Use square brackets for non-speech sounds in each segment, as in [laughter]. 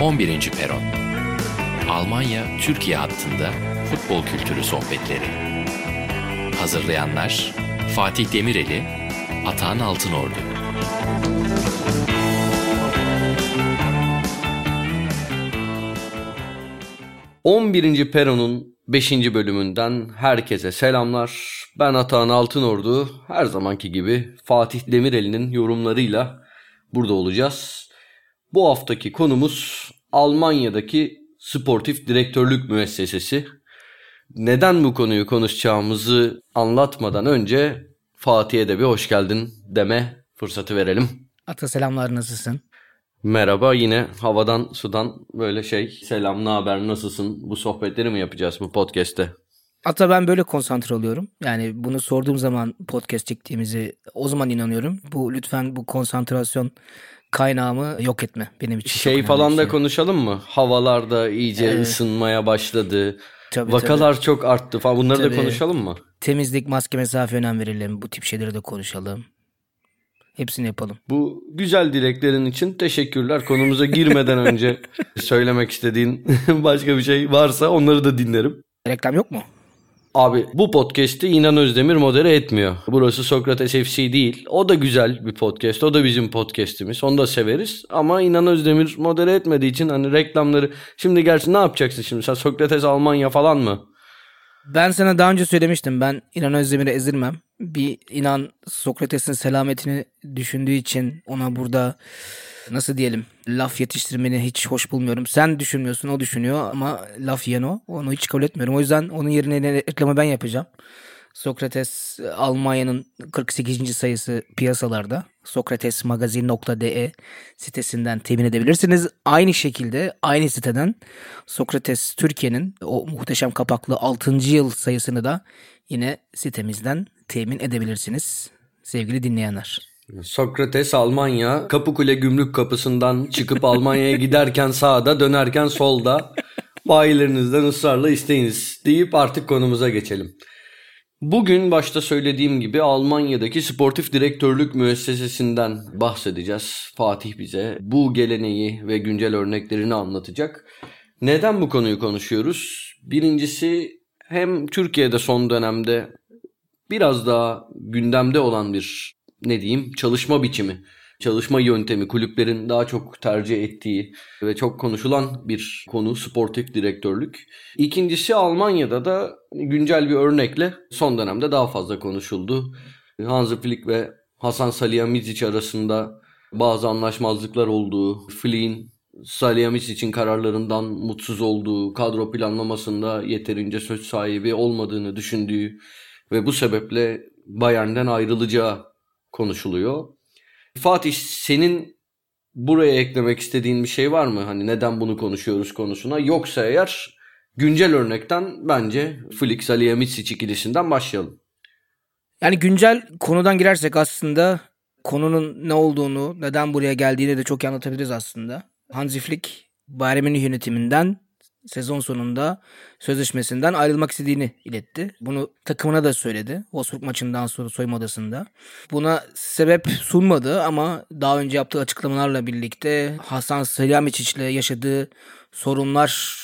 11. Peron Almanya-Türkiye hattında futbol kültürü sohbetleri. Hazırlayanlar Fatih Demireli, Atahan Altınordu. On birinci Peron'un 5. bölümünden herkese selamlar. Ben Atahan Altınordu. Her zamanki gibi Fatih Demireli'nin yorumlarıyla burada olacağız. Bu haftaki konumuz Almanya'daki sportif direktörlük müessesesi. Neden bu konuyu konuşacağımızı anlatmadan önce Fatih'e de bir hoş geldin deme fırsatı verelim. Ata selamlar nasılsın? Merhaba yine havadan sudan böyle şey selam ne haber nasılsın bu sohbetleri mi yapacağız bu podcast'te? Ata ben böyle konsantre oluyorum. Yani bunu sorduğum zaman podcast çektiğimizi o zaman inanıyorum. Bu lütfen bu konsantrasyon kaynağımı yok etme benim için. Şey falan da şey. konuşalım mı? Havalarda iyice evet. ısınmaya başladı. Tabii, Vakalar tabii. çok arttı falan. Bunları tabii. da konuşalım mı? Temizlik, maske, mesafe önem verelim. Bu tip şeyleri de konuşalım. Hepsini yapalım. Bu güzel dileklerin için teşekkürler. Konumuza girmeden önce [laughs] söylemek istediğin [laughs] başka bir şey varsa onları da dinlerim. Reklam yok mu? Abi bu podcast'i İnan Özdemir modere etmiyor. Burası Sokrates FC değil. O da güzel bir podcast. O da bizim podcast'imiz. Onu da severiz. Ama İnan Özdemir modere etmediği için hani reklamları... Şimdi gerçi ne yapacaksın şimdi? Sen Sokrates Almanya falan mı? Ben sana daha önce söylemiştim. Ben İnan Özdemir'e ezilmem. Bir inan Sokrates'in selametini düşündüğü için ona burada nasıl diyelim laf yetiştirmeni hiç hoş bulmuyorum. Sen düşünmüyorsun o düşünüyor ama laf yiyen o. Onu hiç kabul etmiyorum. O yüzden onun yerine reklamı ben yapacağım. Sokrates Almanya'nın 48. sayısı piyasalarda. Sokratesmagazin.de sitesinden temin edebilirsiniz. Aynı şekilde aynı siteden Sokrates Türkiye'nin o muhteşem kapaklı 6. yıl sayısını da yine sitemizden temin edebilirsiniz sevgili dinleyenler. Sokrates Almanya Kapıkule Gümrük Kapısı'ndan çıkıp Almanya'ya giderken sağda dönerken solda bayilerinizden ısrarla isteyiniz deyip artık konumuza geçelim. Bugün başta söylediğim gibi Almanya'daki sportif direktörlük müessesesinden bahsedeceğiz. Fatih bize bu geleneği ve güncel örneklerini anlatacak. Neden bu konuyu konuşuyoruz? Birincisi hem Türkiye'de son dönemde biraz daha gündemde olan bir ne diyeyim çalışma biçimi, çalışma yöntemi kulüplerin daha çok tercih ettiği ve çok konuşulan bir konu sportif direktörlük. İkincisi Almanya'da da güncel bir örnekle son dönemde daha fazla konuşuldu. Hansi Flick ve Hasan Salihamidzic arasında bazı anlaşmazlıklar olduğu, Flick'in Salihamidzic için kararlarından mutsuz olduğu, kadro planlamasında yeterince söz sahibi olmadığını düşündüğü ve bu sebeple Bayern'den ayrılacağı konuşuluyor. Fatih senin buraya eklemek istediğin bir şey var mı? Hani neden bunu konuşuyoruz konusuna? Yoksa eğer güncel örnekten bence Flick Salihamidzic ikilisinden başlayalım. Yani güncel konudan girersek aslında konunun ne olduğunu, neden buraya geldiğini de çok iyi anlatabiliriz aslında. Hansi Flick Bayern yönetiminden sezon sonunda sözleşmesinden ayrılmak istediğini iletti. Bunu takımına da söyledi. Wolfsburg maçından sonra soyunma odasında. Buna sebep sunmadı ama daha önce yaptığı açıklamalarla birlikte Hasan Salihamidzic ile yaşadığı sorunlar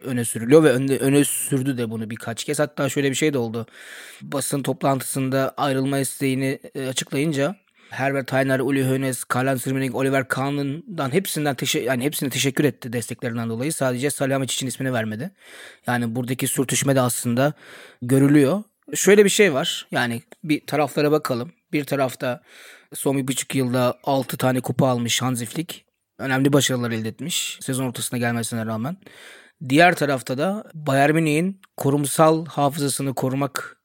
öne sürülüyor ve öne, öne sürdü de bunu birkaç kez. Hatta şöyle bir şey de oldu. Basın toplantısında ayrılma isteğini e, açıklayınca Herbert Heiner, Uli Hoeneß, Karl-Heinz Rummenigge, Oliver Kahn'dan hepsinden teşekkür yani hepsine teşekkür etti desteklerinden dolayı. Sadece Salihamidzic için ismini vermedi. Yani buradaki sürtüşme de aslında görülüyor. Şöyle bir şey var. Yani bir taraflara bakalım. Bir tarafta son bir buçuk yılda 6 tane kupa almış Hansi Flick. Önemli başarılar elde etmiş. Sezon ortasına gelmesine rağmen. Diğer tarafta da Bayern Münih'in kurumsal hafızasını korumak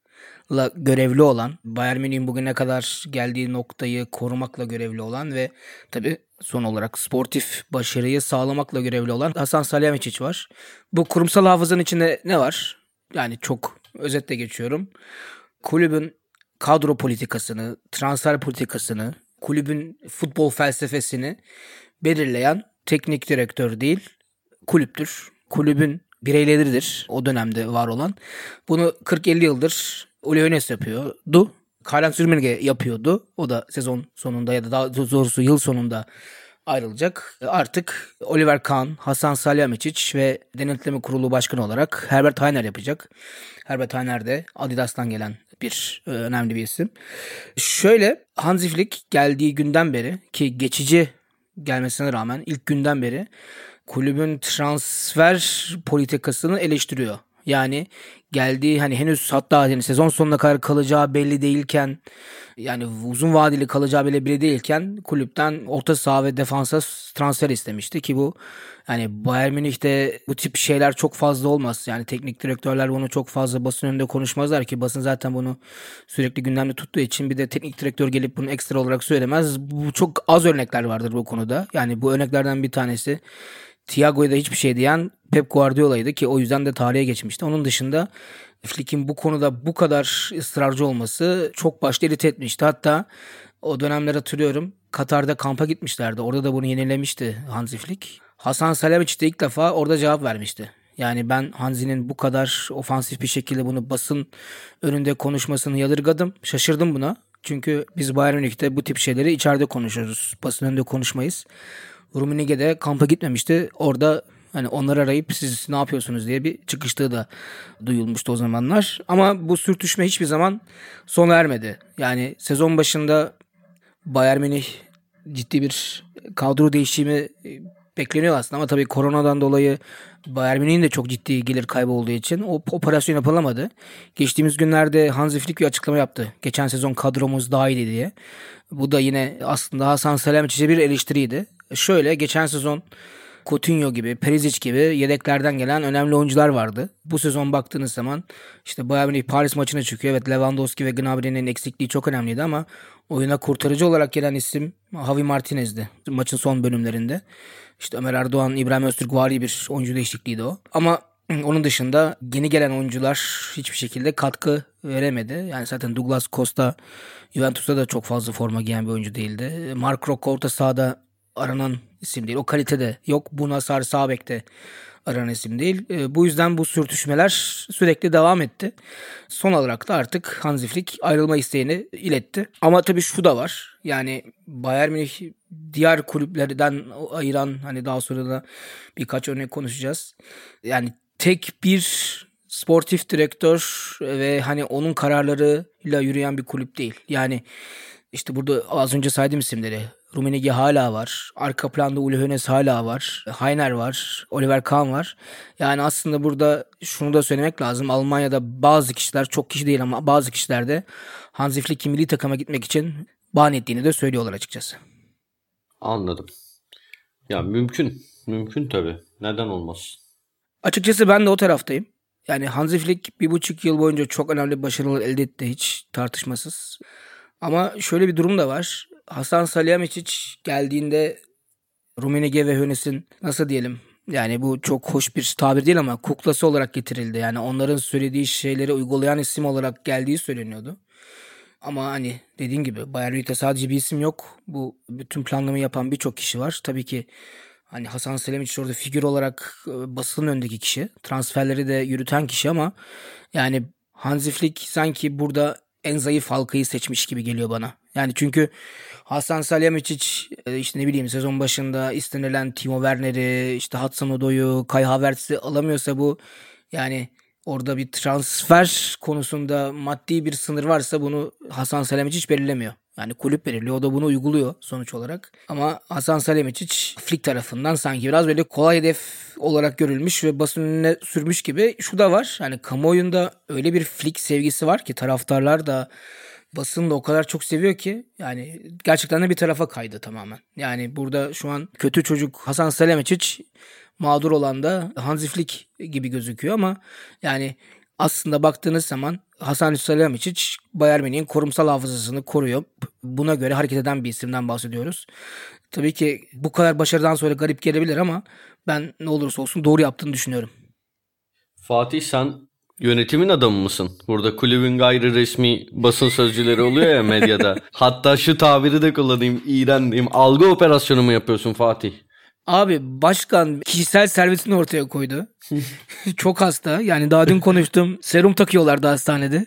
la görevli olan, Bayern Münih'in bugüne kadar geldiği noktayı korumakla görevli olan ve tabi son olarak sportif başarıyı sağlamakla görevli olan Hasan Salihamidzic var. Bu kurumsal hafızanın içinde ne var? Yani çok özetle geçiyorum. Kulübün kadro politikasını, transfer politikasını, kulübün futbol felsefesini belirleyen teknik direktör değil, kulüptür. Kulübün bireyleridir o dönemde var olan. Bunu 40-50 yıldır Hoeneß yapıyordu. Karl Rummenigge yapıyordu. O da sezon sonunda ya da daha doğrusu yıl sonunda ayrılacak. Artık Oliver Kahn, Hasan Salihamidzic ve denetleme kurulu başkanı olarak Herbert Hainer yapacak. Herbert Hainer de Adidas'tan gelen bir e, önemli bir isim. Şöyle Hansi Flick geldiği günden beri ki geçici gelmesine rağmen ilk günden beri kulübün transfer politikasını eleştiriyor. Yani geldiği hani henüz hatta yani sezon sonuna kadar kalacağı belli değilken yani uzun vadeli kalacağı bile belli değilken kulüpten orta saha ve defansa transfer istemişti ki bu yani Bayern Münih'te bu tip şeyler çok fazla olmaz. Yani teknik direktörler bunu çok fazla basın önünde konuşmazlar ki basın zaten bunu sürekli gündemde tuttuğu için bir de teknik direktör gelip bunu ekstra olarak söylemez. Bu çok az örnekler vardır bu konuda. Yani bu örneklerden bir tanesi Thiago'ya da hiçbir şey diyen Pep Guardiola'ydı ki o yüzden de tarihe geçmişti. Onun dışında Flick'in bu konuda bu kadar ısrarcı olması çok başta irite etmişti. Hatta o dönemler hatırlıyorum Katar'da kampa gitmişlerdi. Orada da bunu yenilemişti Hansi Flick. Hasan Salihamidzic de ilk defa orada cevap vermişti. Yani ben Hanzi'nin bu kadar ofansif bir şekilde bunu basın önünde konuşmasını yadırgadım. Şaşırdım buna. Çünkü biz Bayern Münih'te bu tip şeyleri içeride konuşuyoruz. Basın önünde konuşmayız. Ruminige'de kampa gitmemişti. Orada hani onları arayıp siz ne yapıyorsunuz diye bir çıkıştığı da duyulmuştu o zamanlar. Ama bu sürtüşme hiçbir zaman sona ermedi. Yani sezon başında Bayern Münih ciddi bir kadro değişimi bekleniyor aslında ama tabii koronadan dolayı Bayern Münih'in de çok ciddi gelir kaybı olduğu için o operasyon yapılamadı. Geçtiğimiz günlerde Hansi Flick bir açıklama yaptı. Geçen sezon kadromuz daha iyiydi diye. Bu da yine aslında Hasan Salihamidzic'e bir eleştiriydi. Şöyle geçen sezon Coutinho gibi, Perisic gibi yedeklerden gelen önemli oyuncular vardı. Bu sezon baktığınız zaman işte Bayern Münih Paris maçına çıkıyor. Evet Lewandowski ve Gnabry'nin eksikliği çok önemliydi ama oyuna kurtarıcı olarak gelen isim Javi Martinez'di maçın son bölümlerinde. İşte Ömer Erdoğan, İbrahim Öztürk vari bir oyuncu değişikliğiydi o. Ama [clears throat] onun dışında yeni gelen oyuncular hiçbir şekilde katkı veremedi. Yani zaten Douglas Costa Juventus'ta da çok fazla forma giyen bir oyuncu değildi. Mark Rock orta sahada aranan isim değil. O kalitede yok. Bu Nasar Sabek'te aranan isim değil. E, bu yüzden bu sürtüşmeler sürekli devam etti. Son olarak da artık Hansi Flick ayrılma isteğini iletti. Ama tabii şu da var. Yani Bayern Münih diğer kulüplerden ayıran hani daha sonra da birkaç örnek konuşacağız. Yani tek bir sportif direktör ve hani onun kararlarıyla yürüyen bir kulüp değil. Yani işte burada az önce saydığım isimleri Rumenigi hala var. Arka planda Uli Hoeneß hala var. Heiner var. Oliver Kahn var. Yani aslında burada şunu da söylemek lazım. Almanya'da bazı kişiler çok kişi değil ama bazı kişiler de Hansi Flick'in milli takıma gitmek için bahane ettiğini de söylüyorlar açıkçası. Anladım. Ya mümkün. Mümkün tabii. Neden olmaz? Açıkçası ben de o taraftayım. Yani Hansi Flick bir buçuk yıl boyunca çok önemli başarılar elde etti hiç tartışmasız. Ama şöyle bir durum da var. Hasan Salihamidzic geldiğinde Rumenige ve Hönes'in nasıl diyelim yani bu çok hoş bir tabir değil ama kuklası olarak getirildi. Yani onların söylediği şeyleri uygulayan isim olarak geldiği söyleniyordu. Ama hani dediğin gibi Bayern Münih'te sadece bir isim yok. Bu bütün planlamayı yapan birçok kişi var. Tabii ki hani Hasan Selimic orada figür olarak e, basının öndeki kişi. Transferleri de yürüten kişi ama yani Hansi Flick sanki burada en zayıf halkayı seçmiş gibi geliyor bana. Yani çünkü Hasan Salihamidzic e, işte ne bileyim sezon başında istenilen Timo Werner'i işte Hudson Odoi'yu Kai Havertz'i alamıyorsa bu yani orada bir transfer konusunda maddi bir sınır varsa bunu Hasan Salihamidzic belirlemiyor. Yani kulüp belirliyor. O da bunu uyguluyor sonuç olarak. Ama Hasan Salihamidzic Flick tarafından sanki biraz böyle kolay hedef olarak görülmüş ve basın önüne sürmüş gibi. Şu da var. Hani kamuoyunda öyle bir Flick sevgisi var ki taraftarlar da basın da o kadar çok seviyor ki yani gerçekten de bir tarafa kaydı tamamen. Yani burada şu an kötü çocuk Hasan Salihamidzic mağdur olan da Hansi Flick gibi gözüküyor ama yani aslında baktığınız zaman Hasan Salihamidzic Bayern Münih'in korumsal hafızasını koruyor. Buna göre hareket eden bir isimden bahsediyoruz. Tabii ki bu kadar başarıdan sonra garip gelebilir ama ben ne olursa olsun doğru yaptığını düşünüyorum. Fatih sen Yönetimin adamı mısın? Burada kulübün gayri resmi basın sözcüleri oluyor ya medyada. [laughs] Hatta şu tabiri de kullanayım, iğrendiğim algı operasyonu mu yapıyorsun Fatih? Abi başkan kişisel servisini ortaya koydu. [laughs] Çok hasta. Yani daha dün konuştum. Serum takıyorlardı hastanede.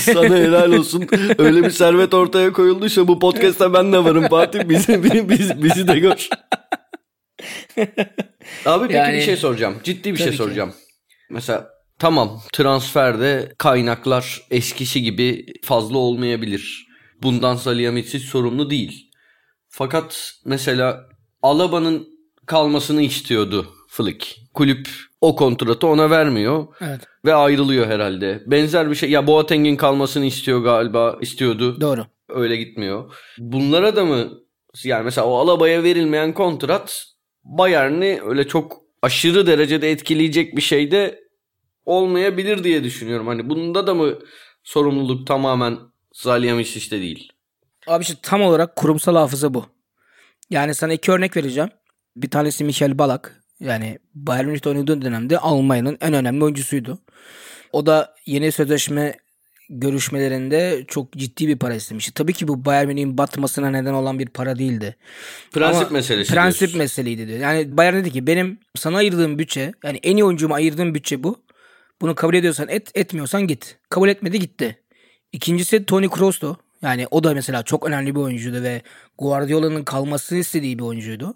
Sana helal olsun. Öyle bir servet ortaya koyulduysa bu podcast'ta ben de varım Fatih. Bizi, bizi, bizi de gör. Abi peki Yani- bir şey soracağım. Ciddi bir şey Tabii ki. soracağım. Mesela tamam transferde kaynaklar eskisi gibi fazla olmayabilir. Bundan Salihamidzic sorumlu değil. Fakat mesela Alaba'nın kalmasını istiyordu Flick. Kulüp o kontratı ona vermiyor Evet. ve ayrılıyor herhalde. Benzer bir şey. Ya Boateng'in kalmasını istiyor galiba. istiyordu. Doğru. Öyle gitmiyor. Bunlara da mı yani mesela o Alaba'ya verilmeyen kontrat Bayern'i öyle çok aşırı derecede etkileyecek bir şey de olmayabilir diye düşünüyorum. Hani bunda da mı sorumluluk tamamen Salihamidzic'te değil? Abi işte tam olarak kurumsal hafıza bu. Yani sana iki örnek vereceğim. Bir tanesi Michel Balak. Yani Bayern Münih'te oynadığı dönemde Almanya'nın en önemli oyuncusuydu. O da yeni sözleşme görüşmelerinde çok ciddi bir para istemişti. Tabii ki bu Bayern Münih'in batmasına neden olan bir para değildi. Prensip Ama meselesi. Prensip diyorsun. meseleydi diyor. Yani Bayern dedi ki benim sana ayırdığım bütçe yani en iyi oyuncuma ayırdığım bütçe bu. Bunu kabul ediyorsan et, etmiyorsan git. Kabul etmedi gitti. İkincisi Toni Kroos'tu. Yani o da mesela çok önemli bir oyuncuydu ve Guardiola'nın kalmasını istediği bir oyuncuydu.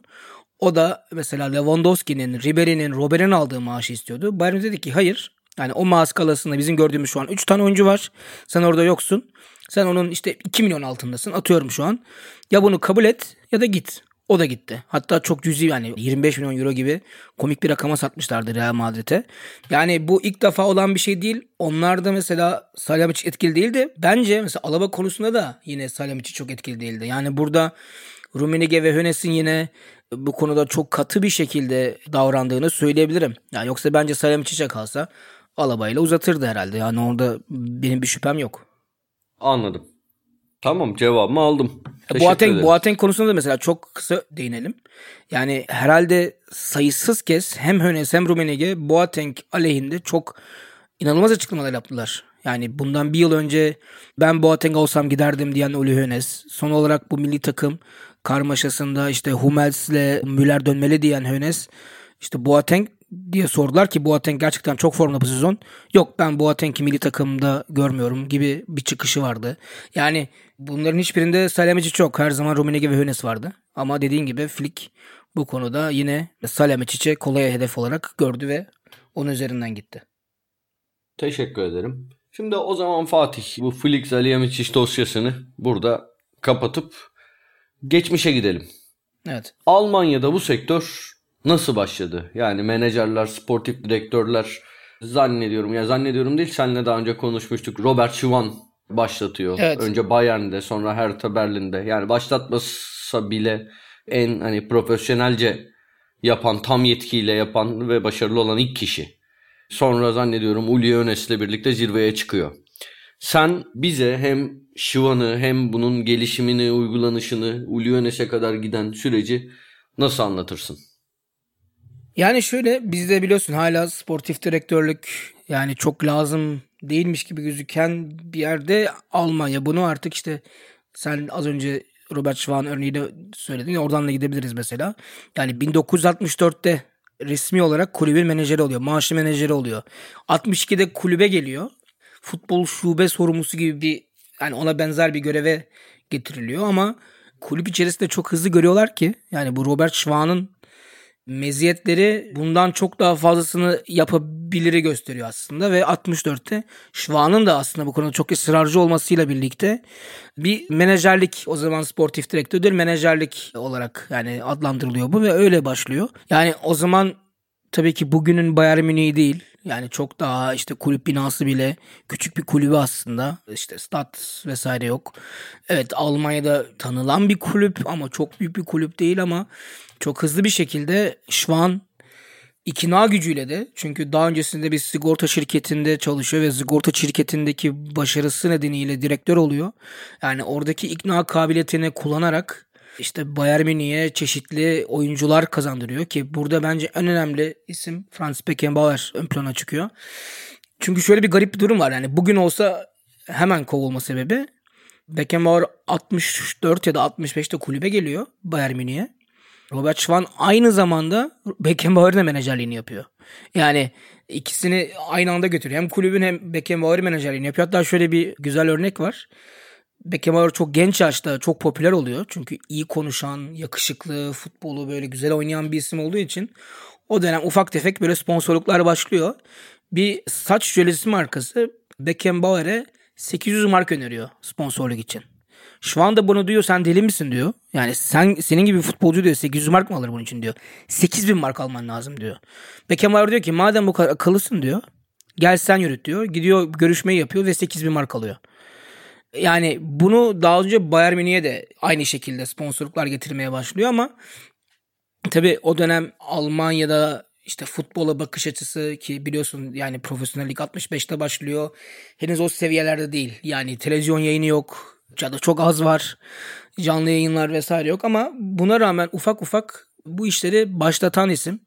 O da mesela Lewandowski'nin, Ribery'nin, Robben'in aldığı maaşı istiyordu. Bayern dedi ki hayır. Yani o maaş skalasında bizim gördüğümüz şu an 3 tane oyuncu var. Sen orada yoksun. Sen onun işte 2 milyon altındasın. Atıyorum şu an. Ya bunu kabul et ya da git. O da gitti. Hatta çok cüzi yani 25 milyon euro gibi komik bir rakama satmışlardı Real Madrid'e. Yani bu ilk defa olan bir şey değil. Onlar da mesela Salihamidzic etkili değildi. Bence mesela Alaba konusunda da yine Salihamidzic çok etkili değildi. Yani burada Rummenigge ve Hönes'in yine bu konuda çok katı bir şekilde davrandığını söyleyebilirim. Yani yoksa bence Salihamidzic'e kalsa Alaba ile uzatırdı herhalde. Yani orada benim bir şüphem yok. Anladım. Tamam cevabımı aldım. Teşekkür Boateng. Boateng konusunda da mesela çok kısa değinelim. Yani herhalde sayısız kez hem Hönes hem Rummenigge Boateng aleyhinde çok inanılmaz açıklamalar yaptılar. Yani bundan bir yıl önce ben Boateng olsam giderdim diyen Uli Hönes. Son olarak bu milli takım karmaşasında işte Hummels'le Müller dönmeli diyen Hönes. İşte Boateng diye sordular ki Boateng gerçekten çok formda bu sezon. Yok ben Boateng'i milli takımda görmüyorum gibi bir çıkışı vardı. Yani bunların hiçbirinde Salihamidzic yok. Her zaman Rummenigge ve Hönes vardı. Ama dediğin gibi Flick bu konuda yine Salihamidzic'e kolay hedef olarak gördü ve onun üzerinden gitti. Teşekkür ederim. Şimdi o zaman Fatih bu Flick Salihamidzic dosyasını burada kapatıp geçmişe gidelim. Evet. Almanya'da bu sektör nasıl başladı? Yani menajerler, sportif direktörler zannediyorum ya zannediyorum değil senle daha önce konuşmuştuk. Robert Schwan başlatıyor. Evet. Önce Bayern'de sonra Hertha Berlin'de. Yani başlatmasa bile en hani profesyonelce yapan, tam yetkiyle yapan ve başarılı olan ilk kişi. Sonra zannediyorum Uli Önes'le birlikte zirveye çıkıyor. Sen bize hem Şivan'ı hem bunun gelişimini, uygulanışını, Uli Önes'e kadar giden süreci nasıl anlatırsın? Yani şöyle bizde biliyorsun hala sportif direktörlük yani çok lazım değilmiş gibi gözüken bir yerde Almanya. Bunu artık işte sen az önce Robert Schwan örneği de söyledin. ya, Oradan da gidebiliriz mesela. Yani 1964'te resmi olarak kulübün menajeri oluyor. Maaşı menajeri oluyor. 62'de kulübe geliyor. Futbol şube sorumlusu gibi bir yani ona benzer bir göreve getiriliyor ama kulüp içerisinde çok hızlı görüyorlar ki yani bu Robert Schwan'ın meziyetleri bundan çok daha fazlasını yapabiliri gösteriyor aslında ve 64'te Schwann'ın da aslında bu konuda çok ısrarcı olmasıyla birlikte bir menajerlik o zaman sportif direktör değil menajerlik olarak yani adlandırılıyor bu ve öyle başlıyor. Yani o zaman tabii ki bugünün Bayern Münih'i değil. Yani çok daha işte kulüp binası bile küçük bir kulübü aslında. İşte stat vesaire yok. Evet Almanya'da tanınan bir kulüp ama çok büyük bir kulüp değil ama çok hızlı bir şekilde Schwan ikna gücüyle de çünkü daha öncesinde bir sigorta şirketinde çalışıyor ve sigorta şirketindeki başarısı nedeniyle direktör oluyor. Yani oradaki ikna kabiliyetini kullanarak işte Bayern Münih'e çeşitli oyuncular kazandırıyor ki burada bence en önemli isim Franz Beckenbauer ön plana çıkıyor. Çünkü şöyle bir garip bir durum var yani bugün olsa hemen kovulma sebebi Beckenbauer 64 ya da 65'te kulübe geliyor Bayern Münih'e. Robert Schwan aynı zamanda Beckenbauer'ın da menajerliğini yapıyor. Yani ikisini aynı anda götürüyor. Hem kulübün hem Beckenbauer'ın menajerliğini yapıyor. Hatta şöyle bir güzel örnek var. Beckenbauer çok genç yaşta çok popüler oluyor. Çünkü iyi konuşan, yakışıklı, futbolu böyle güzel oynayan bir isim olduğu için o dönem ufak tefek böyle sponsorluklar başlıyor. Bir saç jölesi markası Beckenbauer'e 800 mark öneriyor sponsorluk için. Şu anda bunu diyor sen deli misin diyor. Yani sen senin gibi bir futbolcu diyor 800 mark mı alır bunun için diyor. 8000 mark alman lazım diyor. Beckenbauer diyor ki madem bu kadar akıllısın diyor. Gel sen yürüt diyor. Gidiyor görüşmeyi yapıyor ve 8000 mark alıyor. Yani bunu daha önce Bayern Münih'e de aynı şekilde sponsorluklar getirmeye başlıyor ama tabii o dönem Almanya'da işte futbola bakış açısı ki biliyorsun yani profesyonellik 65'te başlıyor. Henüz o seviyelerde değil. Yani televizyon yayını yok. Ya da çok az var. Canlı yayınlar vesaire yok ama buna rağmen ufak ufak bu işleri başlatan isim.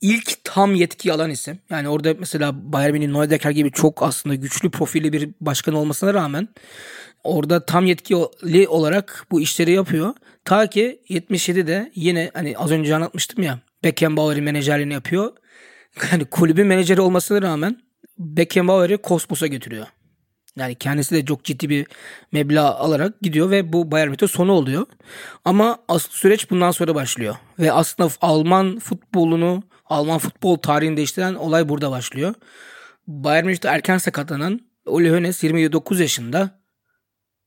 İlk tam yetki alan isim. Yani orada mesela Bayern Münih Neudecker gibi çok aslında güçlü profili bir başkan olmasına rağmen orada tam yetkili olarak bu işleri yapıyor. Ta ki 77'de yine hani az önce anlatmıştım ya Beckenbauer'in menajerliğini yapıyor. Yani kulübün menajeri olmasına rağmen Beckenbauer'i Kosmos'a götürüyor. Yani kendisi de çok ciddi bir meblağ alarak gidiyor ve bu Bayern Münih sonu oluyor. Ama asıl süreç bundan sonra başlıyor. Ve aslında Alman futbolunu, Alman futbol tarihini değiştiren olay burada başlıyor. Bayern Münih'te erken sakatlanan Uli Hoeneß 29 yaşında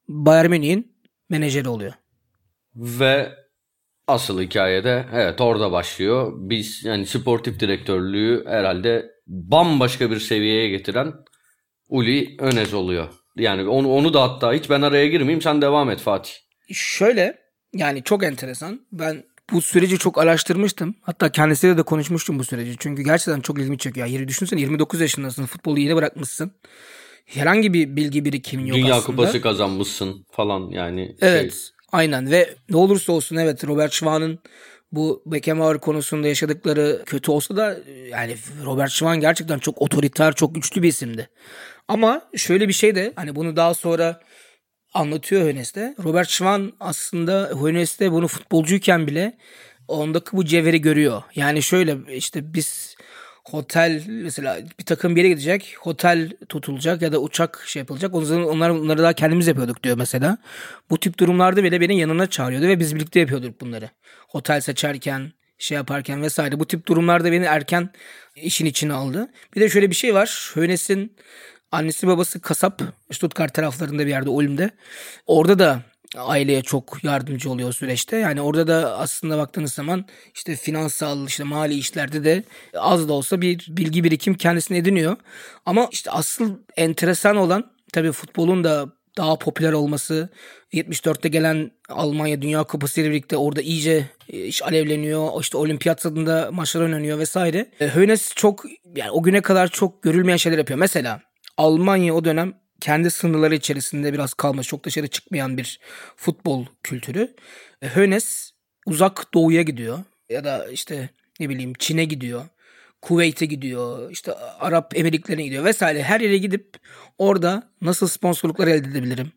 Bayern Münih'in menajeri oluyor. Ve asıl hikayede evet orada başlıyor. Biz yani sportif direktörlüğü herhalde bambaşka bir seviyeye getiren Uli Önez oluyor. Yani onu, onu da hatta hiç ben araya girmeyeyim sen devam et Fatih. Şöyle yani çok enteresan. Ben bu süreci çok araştırmıştım. Hatta kendisiyle de konuşmuştum bu süreci. Çünkü gerçekten çok ilgimi çekiyor. Yani düşünsene 29 yaşındasın. Futbolu yeni bırakmışsın. Herhangi bir bilgi birikimin yok Dünya aslında. Kupası kazanmışsın falan yani. Evet. Şey, Aynen ve ne olursa olsun evet Robert Schwann'ın bu Beckenbauer konusunda yaşadıkları kötü olsa da yani Robert Schwann gerçekten çok otoriter, çok güçlü bir isimdi. Ama şöyle bir şey de hani bunu daha sonra anlatıyor Hönes'te. Robert Schwann aslında Hönes'te bunu futbolcuyken bile ondaki bu cevheri görüyor. Yani şöyle işte biz otel mesela bir takım bir yere gidecek. Otel tutulacak ya da uçak şey yapılacak. Onları, onlar, onları daha kendimiz yapıyorduk diyor mesela. Bu tip durumlarda bile beni yanına çağırıyordu ve biz birlikte yapıyorduk bunları. Otel seçerken şey yaparken vesaire. Bu tip durumlarda beni erken işin içine aldı. Bir de şöyle bir şey var. Hönes'in annesi babası kasap Stuttgart taraflarında bir yerde Ulm'de. Orada da aileye çok yardımcı oluyor süreçte. Yani orada da aslında baktığınız zaman işte finansal işte mali işlerde de az da olsa bir bilgi birikim kendisine ediniyor. Ama işte asıl enteresan olan tabii futbolun da daha popüler olması 74'te gelen Almanya Dünya Kupası ile birlikte orada iyice iş alevleniyor. İşte olimpiyat tadında maçlar oynanıyor vesaire. Hönes çok yani o güne kadar çok görülmeyen şeyler yapıyor. Mesela Almanya o dönem kendi sınırları içerisinde biraz kalmış, çok dışarı çıkmayan bir futbol kültürü. Hönes uzak doğuya gidiyor ya da işte ne bileyim Çin'e gidiyor. Kuveyt'e gidiyor, işte Arap Emirlikleri'ne gidiyor vesaire. Her yere gidip orada nasıl sponsorluklar elde edebilirim?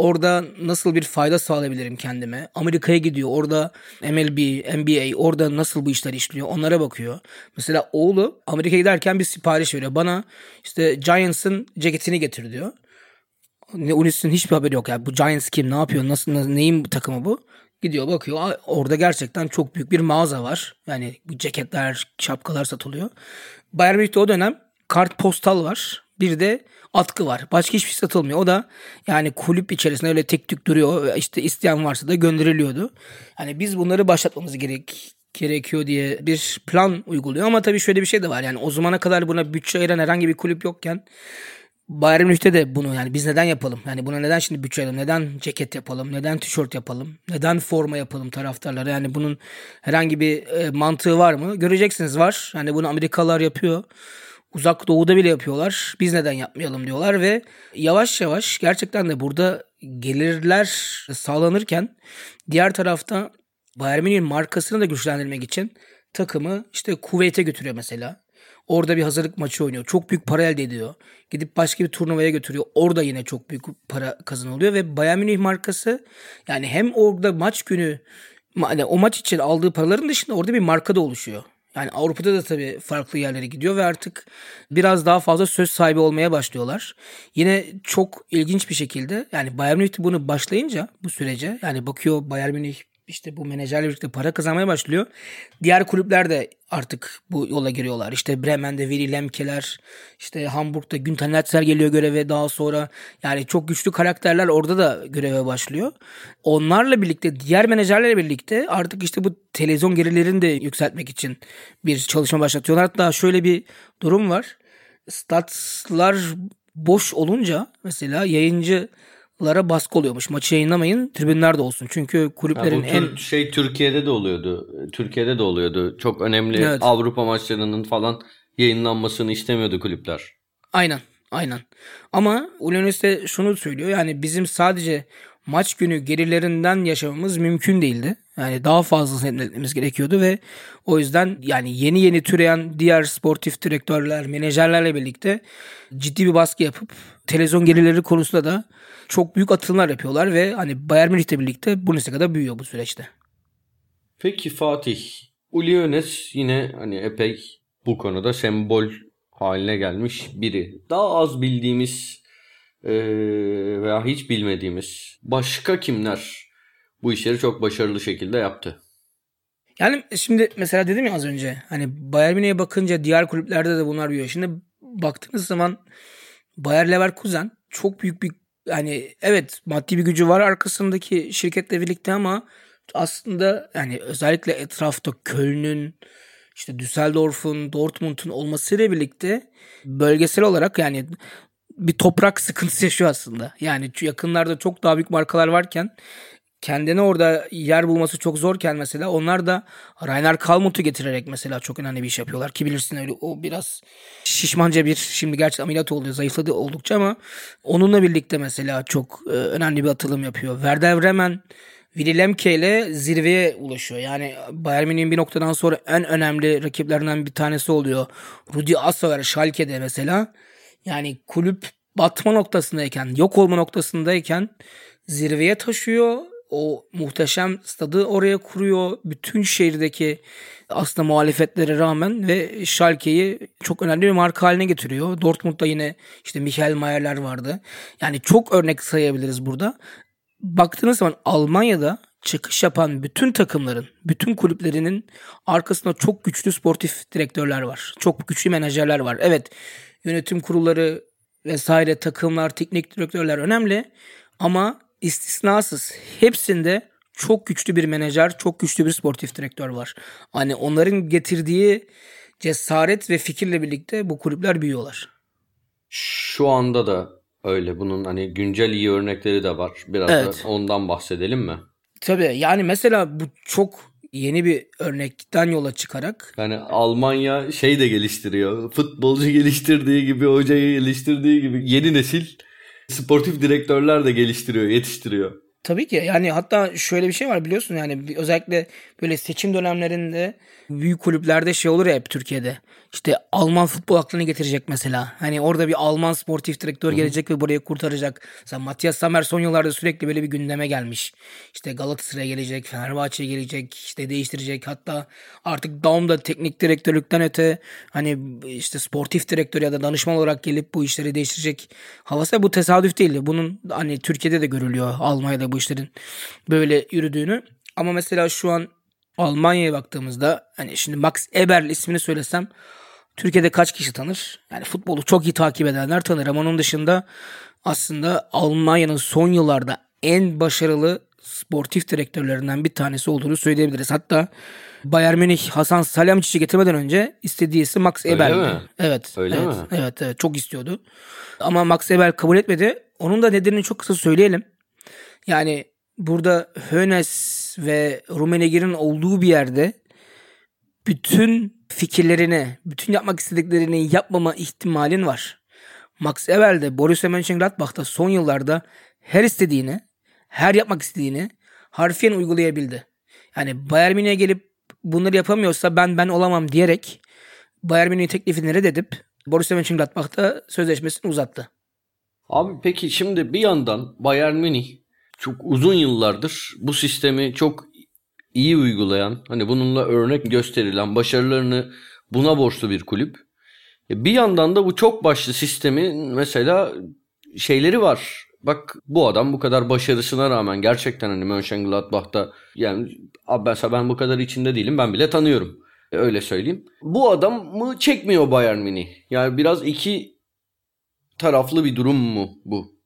Orada nasıl bir fayda sağlayabilirim kendime? Amerika'ya gidiyor. Orada MLB, NBA, orada nasıl bu işler işliyor? Onlara bakıyor. Mesela oğlu Amerika'ya giderken bir sipariş veriyor. Bana işte Giants'ın ceketini getir diyor. Ne Unis'in hiçbir haberi yok. Yani bu Giants kim? Ne yapıyor? Nasıl, neyin takımı bu? Gidiyor bakıyor. Orada gerçekten çok büyük bir mağaza var. Yani bu ceketler, şapkalar satılıyor. Bayern Münih'te o dönem kart postal var. Bir de atkı var. Başka hiçbir şey satılmıyor. O da yani kulüp içerisinde öyle tek tük duruyor. İşte isteyen varsa da gönderiliyordu. Yani biz bunları başlatmamız gerek gerekiyor diye bir plan uyguluyor. Ama tabii şöyle bir şey de var. Yani o zamana kadar buna bütçe ayıran herhangi bir kulüp yokken Bayern Münih'te de bunu yani biz neden yapalım? Yani buna neden şimdi bütçe ayıralım? Neden ceket yapalım? Neden tişört yapalım? Neden forma yapalım taraftarlara? Yani bunun herhangi bir e, mantığı var mı? Göreceksiniz var. Yani bunu Amerikalılar yapıyor. Uzak doğuda bile yapıyorlar. Biz neden yapmayalım diyorlar ve yavaş yavaş gerçekten de burada gelirler sağlanırken diğer tarafta Bayern Münih'in markasını da güçlendirmek için takımı işte Kuveyt'e götürüyor mesela. Orada bir hazırlık maçı oynuyor. Çok büyük para elde ediyor. Gidip başka bir turnuvaya götürüyor. Orada yine çok büyük para kazanılıyor ve Bayern Münih markası yani hem orada maç günü hani o maç için aldığı paraların dışında orada bir marka da oluşuyor. Yani Avrupa'da da tabii farklı yerlere gidiyor ve artık biraz daha fazla söz sahibi olmaya başlıyorlar. Yine çok ilginç bir şekilde yani Bayern Münih bunu başlayınca bu sürece yani bakıyor Bayern Münih işte bu menajerle birlikte para kazanmaya başlıyor. Diğer kulüpler de artık bu yola giriyorlar. İşte Bremen'de Willy Lemkeler, işte Hamburg'da Günter Netzer geliyor göreve daha sonra. Yani çok güçlü karakterler orada da göreve başlıyor. Onlarla birlikte diğer menajerlerle birlikte artık işte bu televizyon gelirlerini de yükseltmek için bir çalışma başlatıyorlar. Hatta şöyle bir durum var. Statlar boş olunca mesela yayıncı lara baskı oluyormuş. Maçı yayınlamayın, tribünlerde olsun. Çünkü kulüplerin ya en şey Türkiye'de de oluyordu. Türkiye'de de oluyordu. Çok önemli Evet. Avrupa maçlarının falan yayınlanmasını istemiyordu kulüpler. Aynen. Aynen. Ama Ulyonnes de şunu söylüyor. Yani bizim sadece maç günü gelirlerinden yaşamamız mümkün değildi. Yani daha fazla etmemiz gerekiyordu ve o yüzden yani yeni yeni türeyen diğer sportif direktörler, menajerlerle birlikte ciddi bir baskı yapıp televizyon gelirleri konusunda da çok büyük atılımlar yapıyorlar ve hani Bayern Münih'le birlikte Bundesliga'da büyüyor bu süreçte. Peki Fatih, Uli Önes yine hani epey bu konuda sembol haline gelmiş biri. Daha az bildiğimiz veya hiç bilmediğimiz başka kimler bu işleri çok başarılı şekilde yaptı? Yani şimdi mesela dedim ya az önce hani Bayern Münih'e bakınca diğer kulüplerde de bunlar büyüyor. Şimdi baktığınız zaman Bayer Leverkusen çok büyük bir hani evet maddi bir gücü var arkasındaki şirketle birlikte ama aslında yani özellikle etrafta Köln'ün işte Düsseldorf'un, Dortmund'un olmasıyla birlikte bölgesel olarak yani bir toprak [laughs] sıkıntısı yaşıyor aslında. Yani yakınlarda çok daha büyük markalar varken kendine orada yer bulması çok zorken mesela onlar da Rainer Kalmuth'u getirerek mesela çok önemli bir iş yapıyorlar ki bilirsin öyle o biraz şişmanca bir şimdi gerçi ameliyat oldu zayıfladı oldukça ama onunla birlikte mesela çok e, önemli bir atılım yapıyor. Werder Bremen Willy Lemke ile zirveye ulaşıyor. Yani Bayern Münih'in bir noktadan sonra en önemli rakiplerinden bir tanesi oluyor. Rudi Assauer Schalke'de mesela. Yani kulüp batma noktasındayken, yok olma noktasındayken zirveye taşıyor. O muhteşem stadı oraya kuruyor. Bütün şehirdeki aslında muhalefetlere rağmen ve Schalke'yi çok önemli bir marka haline getiriyor. Dortmund'da yine işte Michael Mayer'ler vardı. Yani çok örnek sayabiliriz burada. Baktığınız zaman Almanya'da çıkış yapan bütün takımların, bütün kulüplerinin arkasında çok güçlü sportif direktörler var. Çok güçlü menajerler var. Evet yönetim kurulları vesaire takımlar, teknik direktörler önemli ama istisnasız hepsinde çok güçlü bir menajer, çok güçlü bir sportif direktör var. Hani onların getirdiği cesaret ve fikirle birlikte bu kulüpler büyüyorlar. Şu anda da öyle. Bunun hani güncel iyi örnekleri de var. Biraz Evet. da ondan bahsedelim mi? Tabii yani mesela bu çok yeni bir örnekten yola çıkarak Yani Almanya şey de geliştiriyor. Futbolcu geliştirdiği gibi, hocayı geliştirdiği gibi yeni nesil sportif direktörler de geliştiriyor, yetiştiriyor. Tabii ki yani hatta şöyle bir şey var biliyorsun yani özellikle böyle seçim dönemlerinde büyük kulüplerde şey olur ya hep Türkiye'de. İşte Alman futbol aklını getirecek mesela. Hani orada bir Alman sportif direktör gelecek ve burayı kurtaracak. Mesela Matthias Sammer son yıllarda sürekli böyle bir gündeme gelmiş. İşte Galatasaray'a gelecek, Fenerbahçe'ye gelecek, işte değiştirecek. Hatta artık Daum'da teknik direktörlükten öte hani işte sportif direktör ya da danışman olarak gelip bu işleri değiştirecek havası. Bu tesadüf değildi. Bunun hani Türkiye'de de görülüyor Almanya'da bu işlerin böyle yürüdüğünü. Ama mesela şu an Almanya'ya baktığımızda hani şimdi Max Eberl ismini söylesem Türkiye'de kaç kişi tanır? Yani futbolu çok iyi takip edenler tanır ama onun dışında aslında Almanya'nın son yıllarda en başarılı sportif direktörlerinden bir tanesi olduğunu söyleyebiliriz. Hatta Bayern Münih Hasan Salihamidzic'i getirmeden önce istediği isim Max Öyle Eberl'di. mi? Evet. Öyle evet, mi? Evet, evet çok istiyordu. Ama Max Eberl kabul etmedi. Onun da nedenini çok kısa söyleyelim. Yani burada Hönes ve Rumenegir'in olduğu bir yerde bütün fikirlerini, bütün yapmak istediklerini yapmama ihtimalin var. Max Eberl de Borussia Mönchengladbach'ta son yıllarda her istediğini, her yapmak istediğini harfiyen uygulayabildi. Yani Bayern Münih'e gelip bunları yapamıyorsa ben ben olamam diyerek Bayern Münih'in teklifini reddedip Borussia Mönchengladbach'ta sözleşmesini uzattı. Abi peki şimdi bir yandan Bayern Münih çok uzun yıllardır bu sistemi çok iyi uygulayan, hani bununla örnek gösterilen başarılarını buna borçlu bir kulüp. E, bir yandan da bu çok başlı sistemin mesela şeyleri var. Bak bu adam bu kadar başarısına rağmen gerçekten hani Mönchengladbach'ta yani mesela ben bu kadar içinde değilim ben bile tanıyorum. E, öyle söyleyeyim. Bu adam mı çekmiyor Bayern Münih? Yani biraz iki taraflı bir durum mu bu?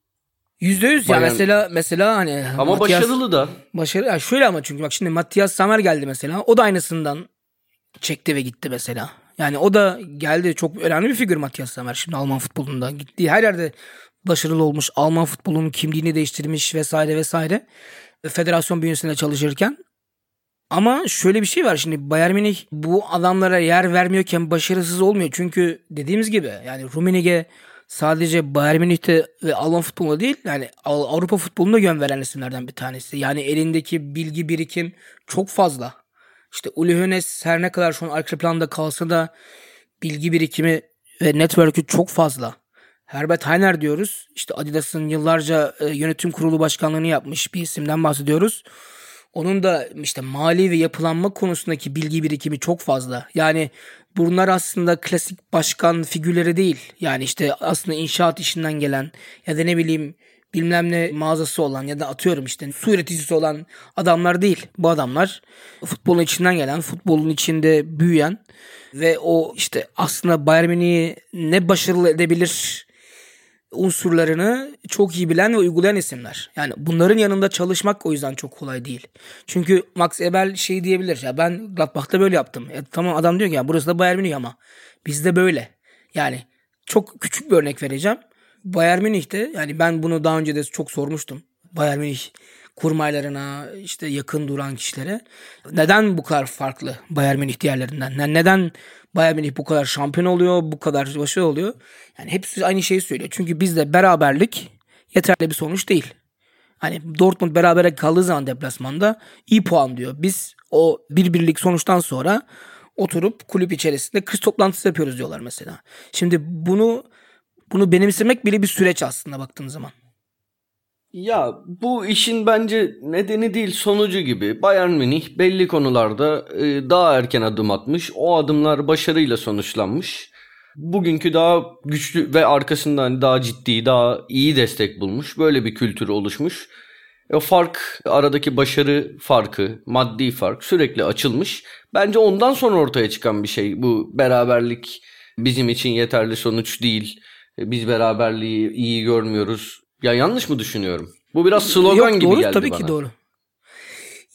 Yüzde yüz ya mesela mesela hani ama Matias, başarılı da. Başarılı. Yani şöyle ama çünkü bak şimdi Matias Samer geldi mesela. O da aynısından çekti ve gitti mesela. Yani o da geldi çok önemli bir figür Matias Samer şimdi Alman futbolunda. Gittiği her yerde başarılı olmuş. Alman futbolunun kimliğini değiştirmiş vesaire vesaire. Federasyon bünyesinde çalışırken. Ama şöyle bir şey var şimdi Bayern Münih bu adamlara yer vermiyorken başarısız olmuyor. Çünkü dediğimiz gibi yani Rummenigge sadece Bayern Münih'te ve Alman futbolunda değil yani Avrupa futbolunda yön veren isimlerden bir tanesi. Yani elindeki bilgi birikim çok fazla. İşte Uli Hoeneß her ne kadar şu an arka planda kalsa da bilgi birikimi ve network'ü çok fazla. Herbert Heiner diyoruz. İşte Adidas'ın yıllarca e, yönetim kurulu başkanlığını yapmış bir isimden bahsediyoruz. Onun da işte mali ve yapılanma konusundaki bilgi birikimi çok fazla. Yani bunlar aslında klasik başkan figürleri değil. Yani işte aslında inşaat işinden gelen ya da ne bileyim bilmem ne mağazası olan ya da atıyorum işte su üreticisi olan adamlar değil. Bu adamlar futbolun içinden gelen, futbolun içinde büyüyen ve o işte aslında Bayern Münih'i ne başarılı edebilir unsurlarını çok iyi bilen ve uygulayan isimler. Yani bunların yanında çalışmak o yüzden çok kolay değil. Çünkü Max Eberl şey diyebilir. Ya ben Gladbach'ta böyle yaptım. E, tamam adam diyor ki ya burası da Bayern Münih ama bizde böyle. Yani çok küçük bir örnek vereceğim. Bayern Münih'te yani ben bunu daha önce de çok sormuştum. Bayern Münih kurmaylarına işte yakın duran kişilere neden bu kadar farklı Bayern Münih diğerlerinden? Yani neden Bayern Münih bu kadar şampiyon oluyor, bu kadar başarılı oluyor? Yani hepsi aynı şeyi söylüyor. Çünkü bizde beraberlik yeterli bir sonuç değil. Hani Dortmund berabere kaldığı zaman deplasmanda iyi puan diyor. Biz o bir birlik sonuçtan sonra oturup kulüp içerisinde kriz toplantısı yapıyoruz diyorlar mesela. Şimdi bunu bunu benimsemek bile bir süreç aslında baktığın zaman. Ya bu işin bence nedeni değil sonucu gibi. Bayern Münih belli konularda e, daha erken adım atmış. O adımlar başarıyla sonuçlanmış. Bugünkü daha güçlü ve arkasından daha ciddi, daha iyi destek bulmuş. Böyle bir kültür oluşmuş. O fark, aradaki başarı farkı, maddi fark sürekli açılmış. Bence ondan sonra ortaya çıkan bir şey. Bu beraberlik bizim için yeterli sonuç değil. E, biz beraberliği iyi görmüyoruz ya yanlış mı düşünüyorum? Bu biraz slogan Yok, gibi doğru, geldi tabii bana. ki doğru.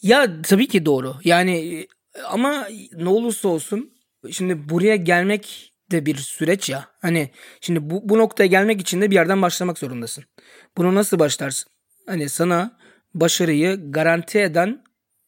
Ya tabii ki doğru. Yani ama ne olursa olsun şimdi buraya gelmek de bir süreç ya. Hani şimdi bu, bu noktaya gelmek için de bir yerden başlamak zorundasın. Bunu nasıl başlarsın? Hani sana başarıyı garanti eden,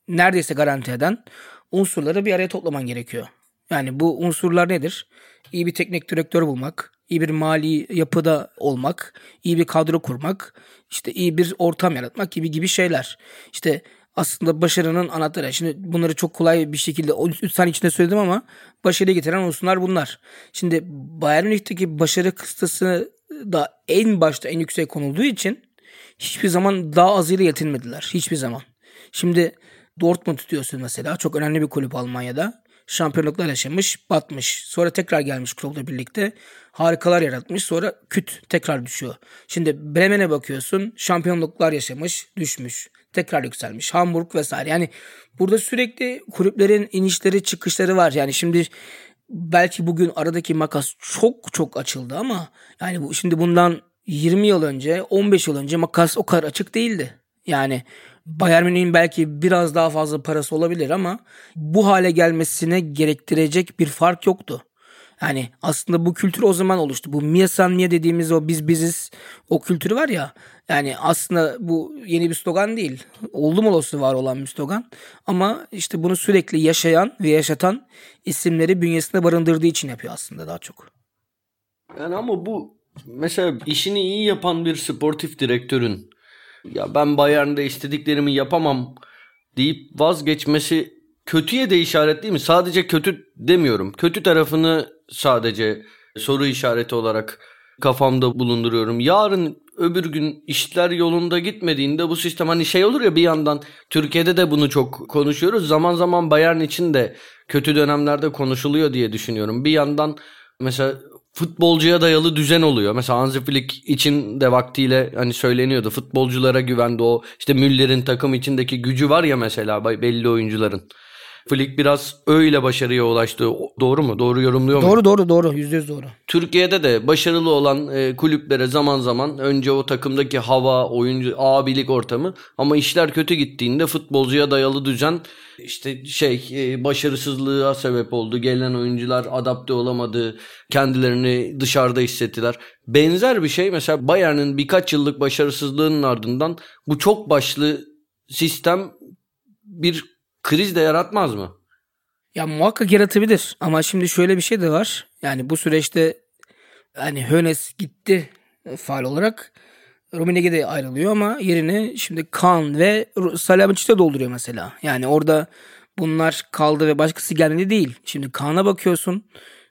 neredeyse garanti eden unsurları bir araya toplaman gerekiyor. Yani bu unsurlar nedir? İyi bir teknik direktör bulmak, iyi bir mali yapıda olmak, iyi bir kadro kurmak, işte iyi bir ortam yaratmak gibi gibi şeyler. İşte aslında başarının anahtarı. Şimdi bunları çok kolay bir şekilde 3 saniye içinde söyledim ama başarıyı getiren unsurlar bunlar. Şimdi Bayern Münih'teki başarı kıstası da en başta en yüksek konulduğu için hiçbir zaman daha azıyla yetinmediler. Hiçbir zaman. Şimdi Dortmund tutuyorsun mesela. Çok önemli bir kulüp Almanya'da şampiyonluklar yaşamış, batmış. Sonra tekrar gelmiş klubla birlikte. Harikalar yaratmış. Sonra küt tekrar düşüyor. Şimdi Bremen'e bakıyorsun. Şampiyonluklar yaşamış, düşmüş. Tekrar yükselmiş. Hamburg vesaire. Yani burada sürekli kulüplerin inişleri çıkışları var. Yani şimdi belki bugün aradaki makas çok çok açıldı ama yani bu şimdi bundan 20 yıl önce, 15 yıl önce makas o kadar açık değildi. Yani Bayern Münih'in belki biraz daha fazla parası olabilir ama bu hale gelmesine gerektirecek bir fark yoktu. Yani aslında bu kültür o zaman oluştu. Bu Mia San Mia dediğimiz o biz biziz o kültürü var ya. Yani aslında bu yeni bir slogan değil. Oldum olası var olan bir slogan. Ama işte bunu sürekli yaşayan ve yaşatan isimleri bünyesinde barındırdığı için yapıyor aslında daha çok. Yani ama bu mesela işini iyi yapan bir sportif direktörün ya ben Bayern'de istediklerimi yapamam deyip vazgeçmesi kötüye de işaret değil mi? Sadece kötü demiyorum. Kötü tarafını sadece soru işareti olarak kafamda bulunduruyorum. Yarın öbür gün işler yolunda gitmediğinde bu sistem hani şey olur ya bir yandan Türkiye'de de bunu çok konuşuyoruz. Zaman zaman Bayern için de kötü dönemlerde konuşuluyor diye düşünüyorum. Bir yandan mesela futbolcuya dayalı düzen oluyor. Mesela Hansi Flick için de vaktiyle hani söyleniyordu. Futbolculara güvendi o. işte Müller'in takım içindeki gücü var ya mesela belli oyuncuların. Flick biraz öyle başarıya ulaştı. Doğru mu? Doğru yorumluyor mu? Doğru doğru doğru. Yüzde yüz doğru. Türkiye'de de başarılı olan e, kulüplere zaman zaman önce o takımdaki hava, oyuncu, abilik ortamı ama işler kötü gittiğinde futbolcuya dayalı düzen işte şey e, başarısızlığa sebep oldu. Gelen oyuncular adapte olamadı. Kendilerini dışarıda hissettiler. Benzer bir şey mesela Bayern'in birkaç yıllık başarısızlığının ardından bu çok başlı sistem bir kriz de yaratmaz mı? Ya muhakkak yaratabilir ama şimdi şöyle bir şey de var. Yani bu süreçte hani Hönes gitti faal olarak. Rummenigge de ayrılıyor ama yerini şimdi Kan ve Salihamidzic dolduruyor mesela. Yani orada bunlar kaldı ve başkası gelmedi değil. Şimdi Kaan'a bakıyorsun.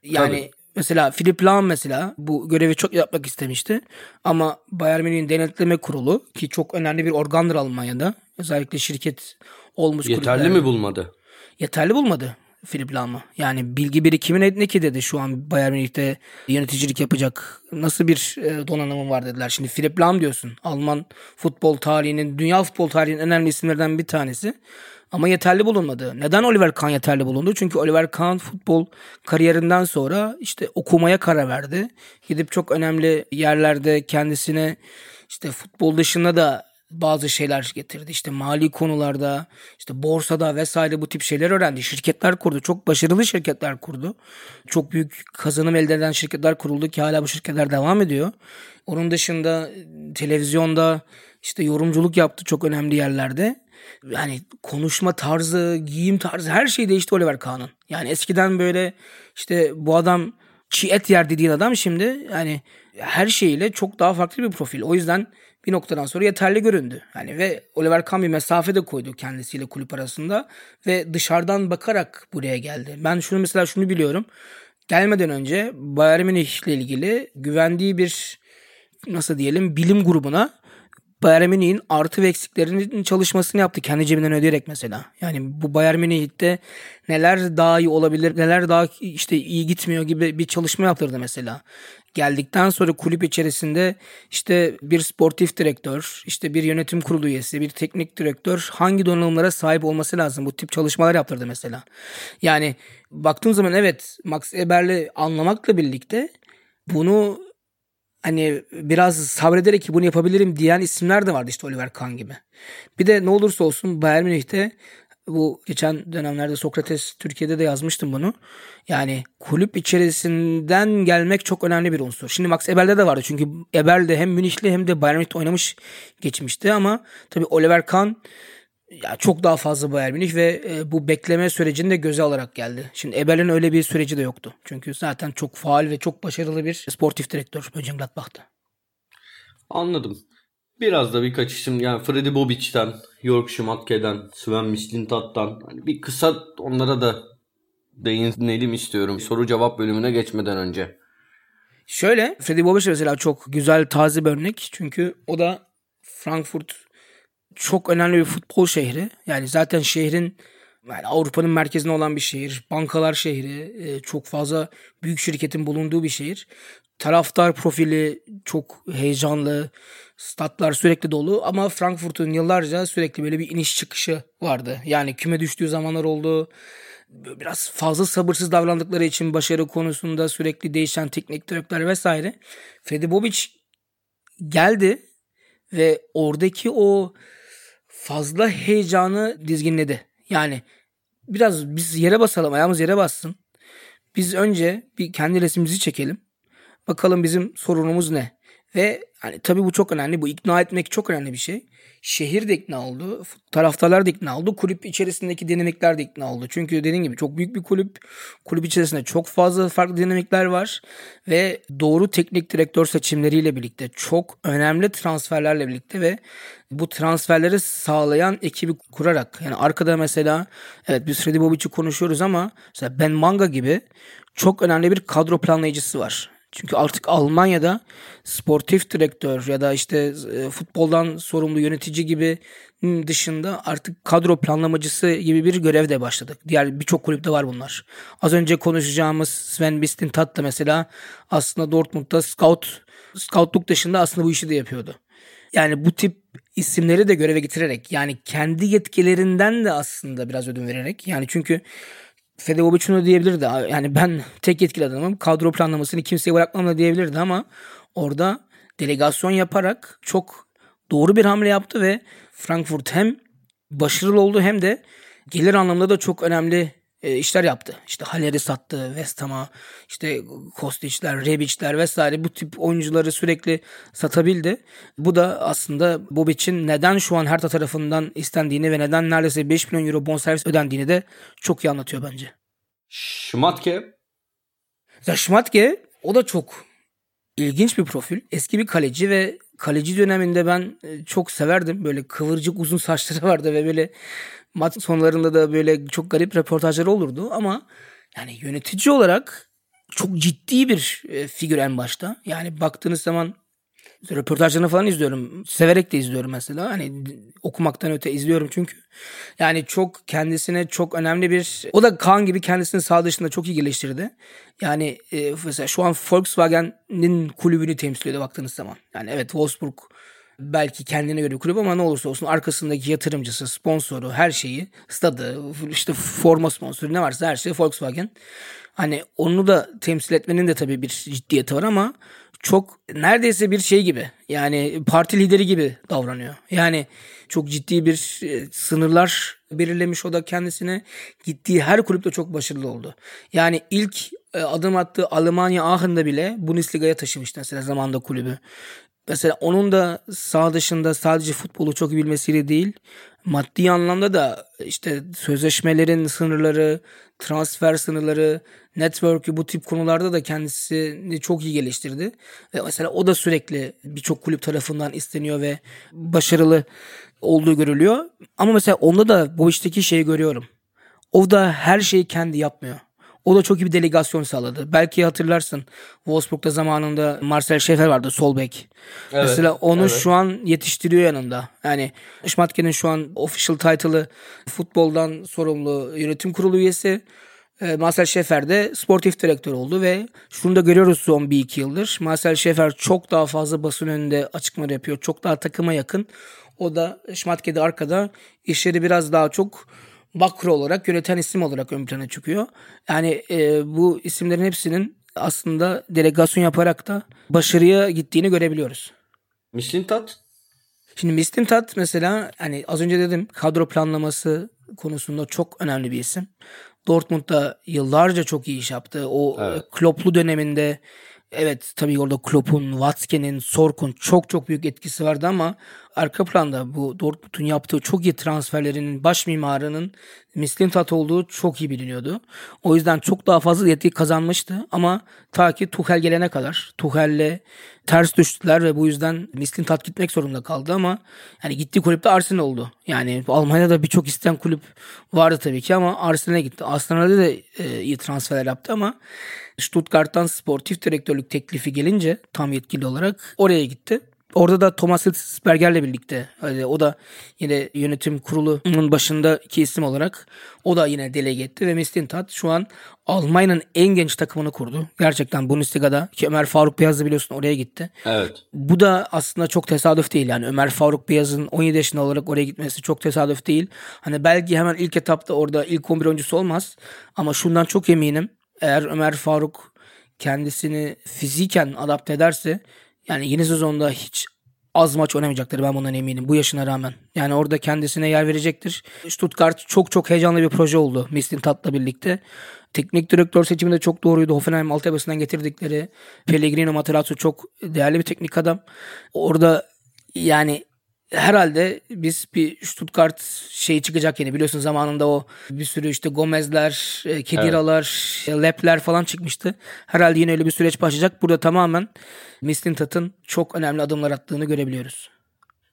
Yani Tabii. mesela Philip Lahm mesela bu görevi çok yapmak istemişti. Ama Bayern Münih'in denetleme kurulu ki çok önemli bir organdır Almanya'da. Özellikle şirket olmuş Yeterli kulüpler. mi bulmadı? Yeterli bulmadı Filip Lam'ı. Yani bilgi birikimi ne ki dedi şu an Bayern Münih'te yöneticilik yapacak nasıl bir e, donanımı var dediler. Şimdi Filip Lam diyorsun. Alman futbol tarihinin, dünya futbol tarihinin önemli isimlerden bir tanesi. Ama yeterli bulunmadı. Neden Oliver Kahn yeterli bulundu? Çünkü Oliver Kahn futbol kariyerinden sonra işte okumaya karar verdi. Gidip çok önemli yerlerde kendisine işte futbol dışında da bazı şeyler getirdi. İşte mali konularda, işte borsada vesaire bu tip şeyler öğrendi. Şirketler kurdu. Çok başarılı şirketler kurdu. Çok büyük kazanım elde eden şirketler kuruldu ki hala bu şirketler devam ediyor. Onun dışında televizyonda işte yorumculuk yaptı çok önemli yerlerde. Yani konuşma tarzı, giyim tarzı her şey değişti Oliver Kahn'ın. Yani eskiden böyle işte bu adam çiğ et yer dediğin adam şimdi yani her şeyiyle çok daha farklı bir profil. O yüzden bir noktadan sonra yeterli göründü. Yani ve Oliver Kahn bir mesafe de koydu kendisiyle kulüp arasında ve dışarıdan bakarak buraya geldi. Ben şunu mesela şunu biliyorum. Gelmeden önce Bayern Münih ile ilgili güvendiği bir nasıl diyelim bilim grubuna Bayern Münih'in artı ve eksiklerinin çalışmasını yaptı kendi cebinden ödeyerek mesela. Yani bu Bayern Münih'te neler daha iyi olabilir, neler daha işte iyi gitmiyor gibi bir çalışma yaptırdı mesela. Geldikten sonra kulüp içerisinde işte bir sportif direktör, işte bir yönetim kurulu üyesi, bir teknik direktör hangi donanımlara sahip olması lazım? Bu tip çalışmalar yaptırdı mesela. Yani baktığım zaman evet Max Eber'le anlamakla birlikte bunu hani biraz sabrederek ki bunu yapabilirim diyen isimler de vardı işte Oliver Kahn gibi. Bir de ne olursa olsun Bayern Münih'te bu geçen dönemlerde Sokrates Türkiye'de de yazmıştım bunu. Yani kulüp içerisinden gelmek çok önemli bir unsur. Şimdi Max Eber'de de vardı. Çünkü Eber de hem Münihli hem de Bayern Münih'te oynamış geçmişti ama tabii Oliver Kahn ya çok daha fazla Bayern Münih ve e, bu bekleme sürecini de göze alarak geldi. Şimdi Eber'in öyle bir süreci de yoktu. Çünkü zaten çok faal ve çok başarılı bir sportif direktör Mönchengladbach'ta. Anladım. Biraz da birkaç isim yani Freddy Bobic'ten, York Schmatke'den, Sven Mislintat'tan hani bir kısa onlara da değinelim istiyorum soru cevap bölümüne geçmeden önce. Şöyle Freddy Bobic mesela çok güzel taze bir örnek çünkü o da Frankfurt çok önemli bir futbol şehri. Yani zaten şehrin yani Avrupa'nın merkezinde olan bir şehir. Bankalar şehri. E, çok fazla büyük şirketin bulunduğu bir şehir. Taraftar profili çok heyecanlı. Statlar sürekli dolu ama Frankfurt'un yıllarca sürekli böyle bir iniş çıkışı vardı. Yani küme düştüğü zamanlar oldu. Biraz fazla sabırsız davrandıkları için başarı konusunda sürekli değişen teknik direktörler vesaire. Freddy Bobic geldi ve oradaki o fazla heyecanı dizginledi. Yani biraz biz yere basalım, ayağımız yere bassın. Biz önce bir kendi resmimizi çekelim. Bakalım bizim sorunumuz ne? Ve hani tabii bu çok önemli. Bu ikna etmek çok önemli bir şey. Şehir de ikna oldu. Taraftarlar da ikna oldu. Kulüp içerisindeki dinamikler de ikna oldu. Çünkü dediğim gibi çok büyük bir kulüp. Kulüp içerisinde çok fazla farklı dinamikler var. Ve doğru teknik direktör seçimleriyle birlikte çok önemli transferlerle birlikte ve bu transferleri sağlayan ekibi kurarak yani arkada mesela evet biz Freddy Bobic'i konuşuyoruz ama mesela Ben Manga gibi çok önemli bir kadro planlayıcısı var. Çünkü artık Almanya'da sportif direktör ya da işte e, futboldan sorumlu yönetici gibi dışında artık kadro planlamacısı gibi bir görev de başladık. Diğer birçok kulüpte var bunlar. Az önce konuşacağımız Sven Mislintat da mesela aslında Dortmund'da scout scoutluk dışında aslında bu işi de yapıyordu. Yani bu tip isimleri de göreve getirerek yani kendi yetkilerinden de aslında biraz ödün vererek yani çünkü Fede şunu diyebilirdi. Yani ben tek yetkili adamım. Kadro planlamasını kimseye bırakmam da diyebilirdi ama orada delegasyon yaparak çok doğru bir hamle yaptı ve Frankfurt hem başarılı oldu hem de gelir anlamında da çok önemli e, işler yaptı. İşte Haller'i sattı, West Ham'a, işte Kostic'ler, Rebic'ler vesaire bu tip oyuncuları sürekli satabildi. Bu da aslında Bobic'in neden şu an Hertha tarafından istendiğini ve neden neredeyse 5 milyon euro bonservis ödendiğini de çok iyi anlatıyor bence. Schmatke? Ya Schmatke o da çok ilginç bir profil. Eski bir kaleci ve kaleci döneminde ben e, çok severdim. Böyle kıvırcık uzun saçları [laughs] vardı ve böyle maç sonlarında da böyle çok garip röportajları olurdu ama yani yönetici olarak çok ciddi bir e, figür en başta. Yani baktığınız zaman röportajlarını falan izliyorum. Severek de izliyorum mesela. Hani okumaktan öte izliyorum çünkü. Yani çok kendisine çok önemli bir... O da Kaan gibi kendisini sağ dışında çok iyi geliştirdi. Yani e, mesela şu an Volkswagen'in kulübünü temsil ediyor baktığınız zaman. Yani evet Wolfsburg belki kendine göre bir kulüp ama ne olursa olsun arkasındaki yatırımcısı, sponsoru, her şeyi, stadı, işte forma sponsoru ne varsa her şey Volkswagen. Hani onu da temsil etmenin de tabii bir ciddiyeti var ama çok neredeyse bir şey gibi. Yani parti lideri gibi davranıyor. Yani çok ciddi bir e, sınırlar belirlemiş o da kendisine. Gittiği her kulüpte çok başarılı oldu. Yani ilk e, adım attığı Almanya Aachen'da bile Bundesliga'ya taşımıştı mesela zamanda kulübü. Mesela onun da sağ dışında sadece futbolu çok iyi bilmesiyle değil, maddi anlamda da işte sözleşmelerin sınırları, transfer sınırları, network'ü bu tip konularda da kendisini çok iyi geliştirdi. Ve mesela o da sürekli birçok kulüp tarafından isteniyor ve başarılı olduğu görülüyor. Ama mesela onda da bu işteki şeyi görüyorum. O da her şeyi kendi yapmıyor. O da çok iyi bir delegasyon sağladı. Belki hatırlarsın Wolfsburg'da zamanında Marcel Schäfer vardı sol bek. Evet, Mesela onu evet. şu an yetiştiriyor yanında. Yani Schmatke'nin şu an official title'ı futboldan sorumlu yönetim kurulu üyesi. Ee, Marcel Schäfer de sportif direktör oldu ve şunu da görüyoruz son bir iki yıldır. Marcel Schäfer çok daha fazla basın önünde açıklamalar yapıyor. Çok daha takıma yakın. O da Schmatke'de arkada işleri biraz daha çok makro olarak yöneten isim olarak ön plana çıkıyor. Yani e, bu isimlerin hepsinin aslında delegasyon yaparak da başarıya gittiğini görebiliyoruz. Mislintat? Şimdi Mislintat mesela hani az önce dedim kadro planlaması konusunda çok önemli bir isim. Dortmund'da yıllarca çok iyi iş yaptı. O evet. Klopp'lu döneminde Evet tabii orada Klopp'un, Watzke'nin, Sork'un çok çok büyük etkisi vardı ama arka planda bu Dortmund'un yaptığı çok iyi transferlerinin baş mimarının Mislintat olduğu çok iyi biliniyordu. O yüzden çok daha fazla yetki kazanmıştı ama ta ki Tuchel gelene kadar Tuchel'le ters düştüler ve bu yüzden Mislintat gitmek zorunda kaldı ama yani gittiği kulüpte Arsenal oldu. Yani Almanya'da birçok isteyen kulüp vardı tabii ki ama Arsenal'e gitti. Arsenal'de de e, iyi transferler yaptı ama Stuttgart'tan sportif direktörlük teklifi gelince tam yetkili olarak oraya gitti. Orada da Thomas Hitzberger'le birlikte hani o da yine yönetim kurulunun başında iki isim olarak o da yine delege etti ve Mislintat şu an Almanya'nın en genç takımını kurdu. Gerçekten Bundesliga'da ki Ömer Faruk Beyaz'ı biliyorsun oraya gitti. Evet. Bu da aslında çok tesadüf değil yani Ömer Faruk Beyaz'ın 17 yaşında olarak oraya gitmesi çok tesadüf değil. Hani belki hemen ilk etapta orada ilk 11 oyuncusu olmaz ama şundan çok eminim eğer Ömer Faruk kendisini fiziken adapte ederse yani yeni sezonda hiç az maç oynamayacaktır ben bundan eminim bu yaşına rağmen. Yani orada kendisine yer verecektir. Stuttgart çok çok heyecanlı bir proje oldu Mistin Tat'la birlikte. Teknik direktör seçimi de çok doğruydu. Hoffenheim altyapısından getirdikleri Pellegrino Materazzo çok değerli bir teknik adam. Orada yani herhalde biz bir Stuttgart şey çıkacak yine biliyorsun zamanında o bir sürü işte Gomez'ler, e, Kediralar, evet. Lep'ler falan çıkmıştı. Herhalde yine öyle bir süreç başlayacak. Burada tamamen Mislintat'ın çok önemli adımlar attığını görebiliyoruz.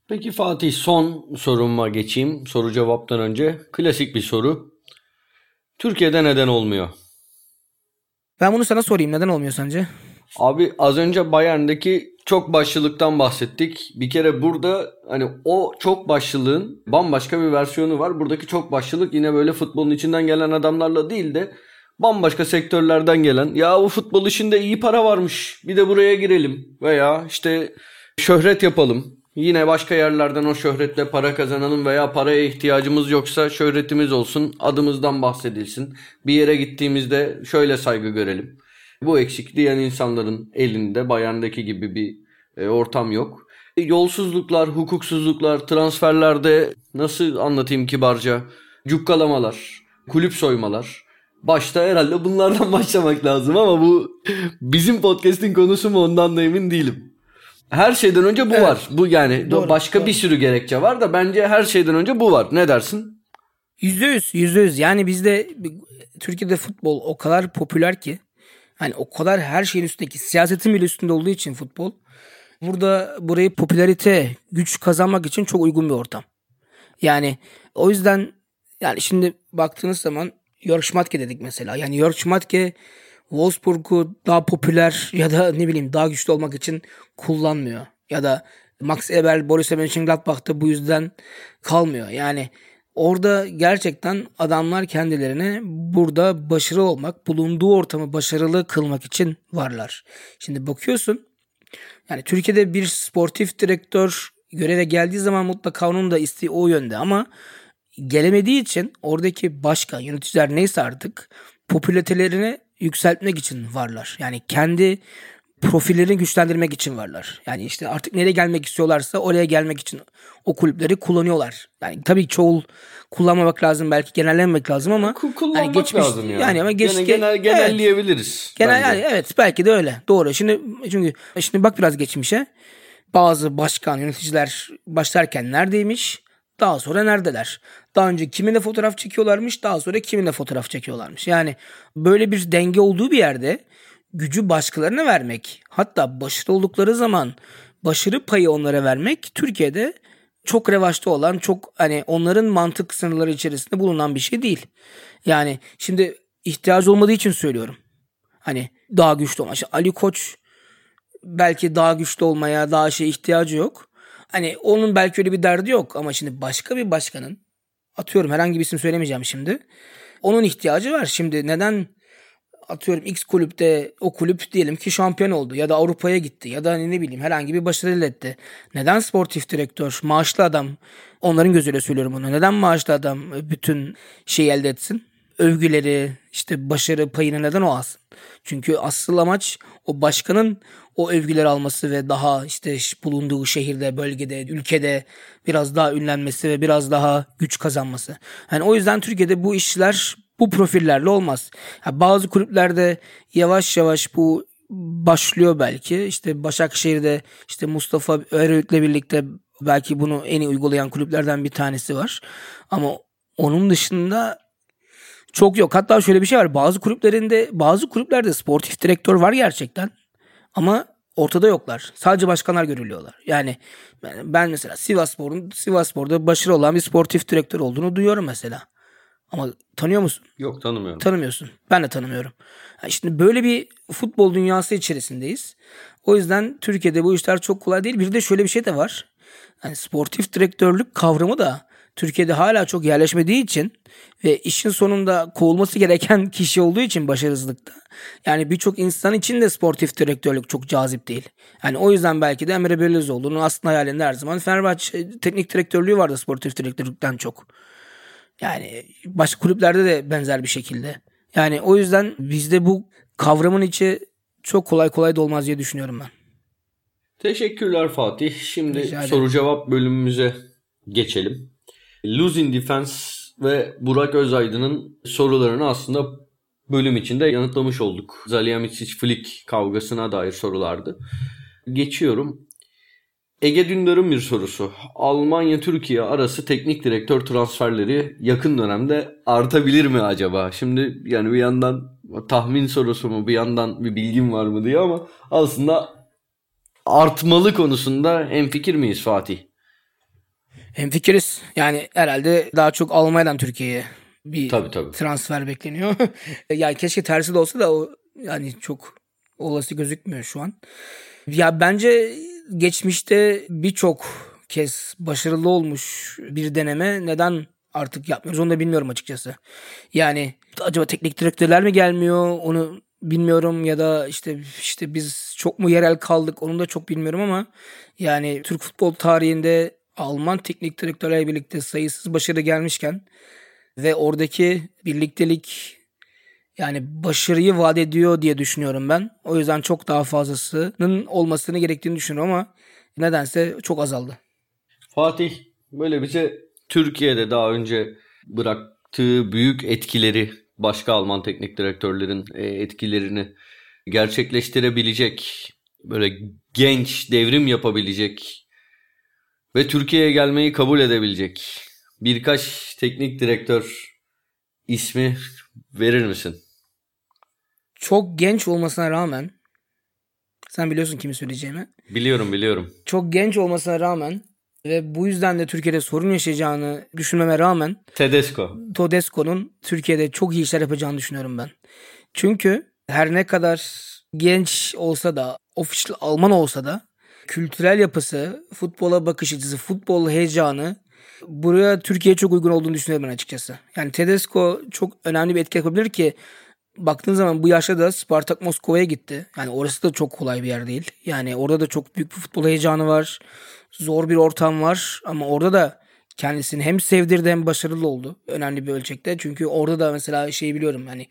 Peki Fatih son soruma geçeyim. Soru cevaptan önce klasik bir soru. Türkiye'de neden olmuyor? Ben bunu sana sorayım. Neden olmuyor sence? Abi az önce Bayern'deki çok başlılıktan bahsettik. Bir kere burada hani o çok başlılığın bambaşka bir versiyonu var. Buradaki çok başlılık yine böyle futbolun içinden gelen adamlarla değil de bambaşka sektörlerden gelen ya bu futbol işinde iyi para varmış bir de buraya girelim veya işte şöhret yapalım. Yine başka yerlerden o şöhretle para kazanalım veya paraya ihtiyacımız yoksa şöhretimiz olsun, adımızdan bahsedilsin. Bir yere gittiğimizde şöyle saygı görelim. Bu eksik diyen insanların elinde Bayern'deki gibi bir e, ortam yok. E, yolsuzluklar, hukuksuzluklar, transferlerde nasıl anlatayım kibarca? Cukkalamalar, kulüp soymalar. Başta herhalde bunlardan [laughs] başlamak lazım ama bu bizim podcast'in konusu mu ondan da emin değilim. Her şeyden önce bu Evet. var. Bu yani Doğru, başka doğru. bir sürü gerekçe var da bence her şeyden önce bu var. Ne dersin? Yüzde yüz, yüzde yüz. Yani bizde Türkiye'de futbol o kadar popüler ki hani o kadar her şeyin üstündeki siyasetin bile üstünde olduğu için futbol burada burayı popülarite, güç kazanmak için çok uygun bir ortam. Yani o yüzden yani şimdi baktığınız zaman Jörg Schmatke dedik mesela. Yani Jörg Schmatke Wolfsburg'u daha popüler [laughs] ya da ne bileyim daha güçlü olmak için kullanmıyor. Ya da Max Eberl Borussia Mönchengladbach'ta bu yüzden kalmıyor. Yani orada gerçekten adamlar kendilerine burada başarılı olmak, bulunduğu ortamı başarılı kılmak için varlar. Şimdi bakıyorsun yani Türkiye'de bir sportif direktör göreve geldiği zaman mutlaka onun da isteği o yönde ama gelemediği için oradaki başkan, yöneticiler neyse artık popülaritelerini yükseltmek için varlar. Yani kendi profillerini güçlendirmek için varlar. Yani işte artık nereye gelmek istiyorlarsa oraya gelmek için o kulüpleri kullanıyorlar. Yani tabii çoğul kullanmamak lazım belki genellemek lazım ama Ku- Kullanmak hani geçmiş- lazım yani. Yani ama geç, ge- genel, evet. genelleyebiliriz. Genel bence. yani evet belki de öyle. Doğru. Şimdi çünkü şimdi bak biraz geçmişe. Bazı başkan yöneticiler başlarken neredeymiş? Daha sonra neredeler? Daha önce kiminle fotoğraf çekiyorlarmış, daha sonra kiminle fotoğraf çekiyorlarmış. Yani böyle bir denge olduğu bir yerde gücü başkalarına vermek, hatta başarılı oldukları zaman başarı payı onlara vermek Türkiye'de çok revaçta olan, çok hani onların mantık sınırları içerisinde bulunan bir şey değil. Yani şimdi ihtiyacı olmadığı için söylüyorum. Hani daha güçlü olma. İşte Ali Koç belki daha güçlü olmaya, daha şey ihtiyacı yok. Hani onun belki öyle bir derdi yok ama şimdi başka bir başkanın atıyorum herhangi bir isim söylemeyeceğim şimdi. Onun ihtiyacı var. Şimdi neden atıyorum X kulüpte o kulüp diyelim ki şampiyon oldu ya da Avrupa'ya gitti ya da hani ne bileyim herhangi bir başarı elde etti. Neden sportif direktör, maaşlı adam onların gözüyle söylüyorum bunu. Neden maaşlı adam bütün şeyi elde etsin? Övgüleri, işte başarı payını neden o alsın? Çünkü asıl amaç o başkanın o övgüleri alması ve daha işte bulunduğu şehirde, bölgede, ülkede biraz daha ünlenmesi ve biraz daha güç kazanması. Yani o yüzden Türkiye'de bu işler bu profillerle olmaz. Ha, bazı kulüplerde yavaş yavaş bu başlıyor belki. İşte Başakşehir'de işte Mustafa Eröğüt'le birlikte belki bunu en iyi uygulayan kulüplerden bir tanesi var. Ama onun dışında çok yok. Hatta şöyle bir şey var. Bazı kulüplerinde bazı kulüplerde sportif direktör var gerçekten. Ama ortada yoklar. Sadece başkanlar görülüyorlar. Yani ben- mesela Sivasspor'un Sivasspor'da başarılı olan bir sportif direktör olduğunu duyuyorum mesela. Ama tanıyor musun? Yok tanımıyorum. Tanımıyorsun. Ben de tanımıyorum. Şimdi böyle bir futbol dünyası içerisindeyiz. O yüzden Türkiye'de bu işler çok kolay değil. Bir de şöyle bir şey de var. Yani sportif direktörlük kavramı da Türkiye'de hala çok yerleşmediği için ve işin sonunda kovulması gereken [laughs] kişi olduğu için başarısızlıkta. Yani birçok insan için de sportif direktörlük çok cazip değil. Yani o yüzden belki de Emre Belözoğlu'nun aslında hayalinde her zaman Fenerbahçe teknik direktörlüğü vardı sportif direktörlükten çok. Yani başka kulüplerde de benzer bir şekilde. Yani o yüzden bizde bu kavramın içi çok kolay kolay dolmaz diye düşünüyorum ben. Teşekkürler Fatih. Şimdi soru cevap bölümümüze geçelim. Losing Defense ve Burak Özaydın'ın sorularını aslında bölüm içinde yanıtlamış olduk. Zalihamidzic Flick kavgasına dair sorulardı. Geçiyorum. Ege Dündar'ın bir sorusu. Almanya-Türkiye arası teknik direktör transferleri yakın dönemde artabilir mi acaba? Şimdi yani bir yandan tahmin sorusu mu bir yandan bir bilgim var mı diye ama aslında artmalı konusunda hemfikir miyiz Fatih? Hemfikiriz. Yani herhalde daha çok Almanya'dan Türkiye'ye bir Tabii tabii. transfer bekleniyor. [laughs] yani keşke tersi de olsa da o yani çok olası gözükmüyor şu an. Ya bence geçmişte birçok kez başarılı olmuş bir deneme neden artık yapmıyoruz onu da bilmiyorum açıkçası. Yani acaba teknik direktörler mi gelmiyor onu bilmiyorum ya da işte işte biz çok mu yerel kaldık onu da çok bilmiyorum ama yani Türk futbol tarihinde Alman teknik direktörlerle birlikte sayısız başarı gelmişken ve oradaki birliktelik yani başarıyı vaat ediyor diye düşünüyorum ben. O yüzden çok daha fazlasının olmasını gerektiğini düşünüyorum ama nedense çok azaldı. Fatih böyle bize Türkiye'de daha önce bıraktığı büyük etkileri başka Alman teknik direktörlerin e, etkilerini gerçekleştirebilecek böyle genç devrim yapabilecek ve Türkiye'ye gelmeyi kabul edebilecek birkaç teknik direktör ismi verir misin? Çok genç olmasına rağmen sen biliyorsun kimi söyleyeceğimi. Biliyorum biliyorum. Çok genç olmasına rağmen ve bu yüzden de Türkiye'de sorun yaşayacağını düşünmeme rağmen Tedesco. Tedesco'nun Türkiye'de çok iyi işler yapacağını düşünüyorum ben. Çünkü her ne kadar genç olsa da, official Alman olsa da kültürel yapısı, futbola bakış açısı, futbol heyecanı buraya Türkiye'ye çok uygun olduğunu düşünüyorum ben açıkçası. Yani Tedesco çok önemli bir etki yapabilir ki baktığın zaman bu yaşta da Spartak Moskova'ya gitti. Yani orası da çok kolay bir yer değil. Yani orada da çok büyük bir futbol heyecanı var. Zor bir ortam var ama orada da kendisini hem sevdirdi hem başarılı oldu. Önemli bir ölçekte. Çünkü orada da mesela şeyi biliyorum hani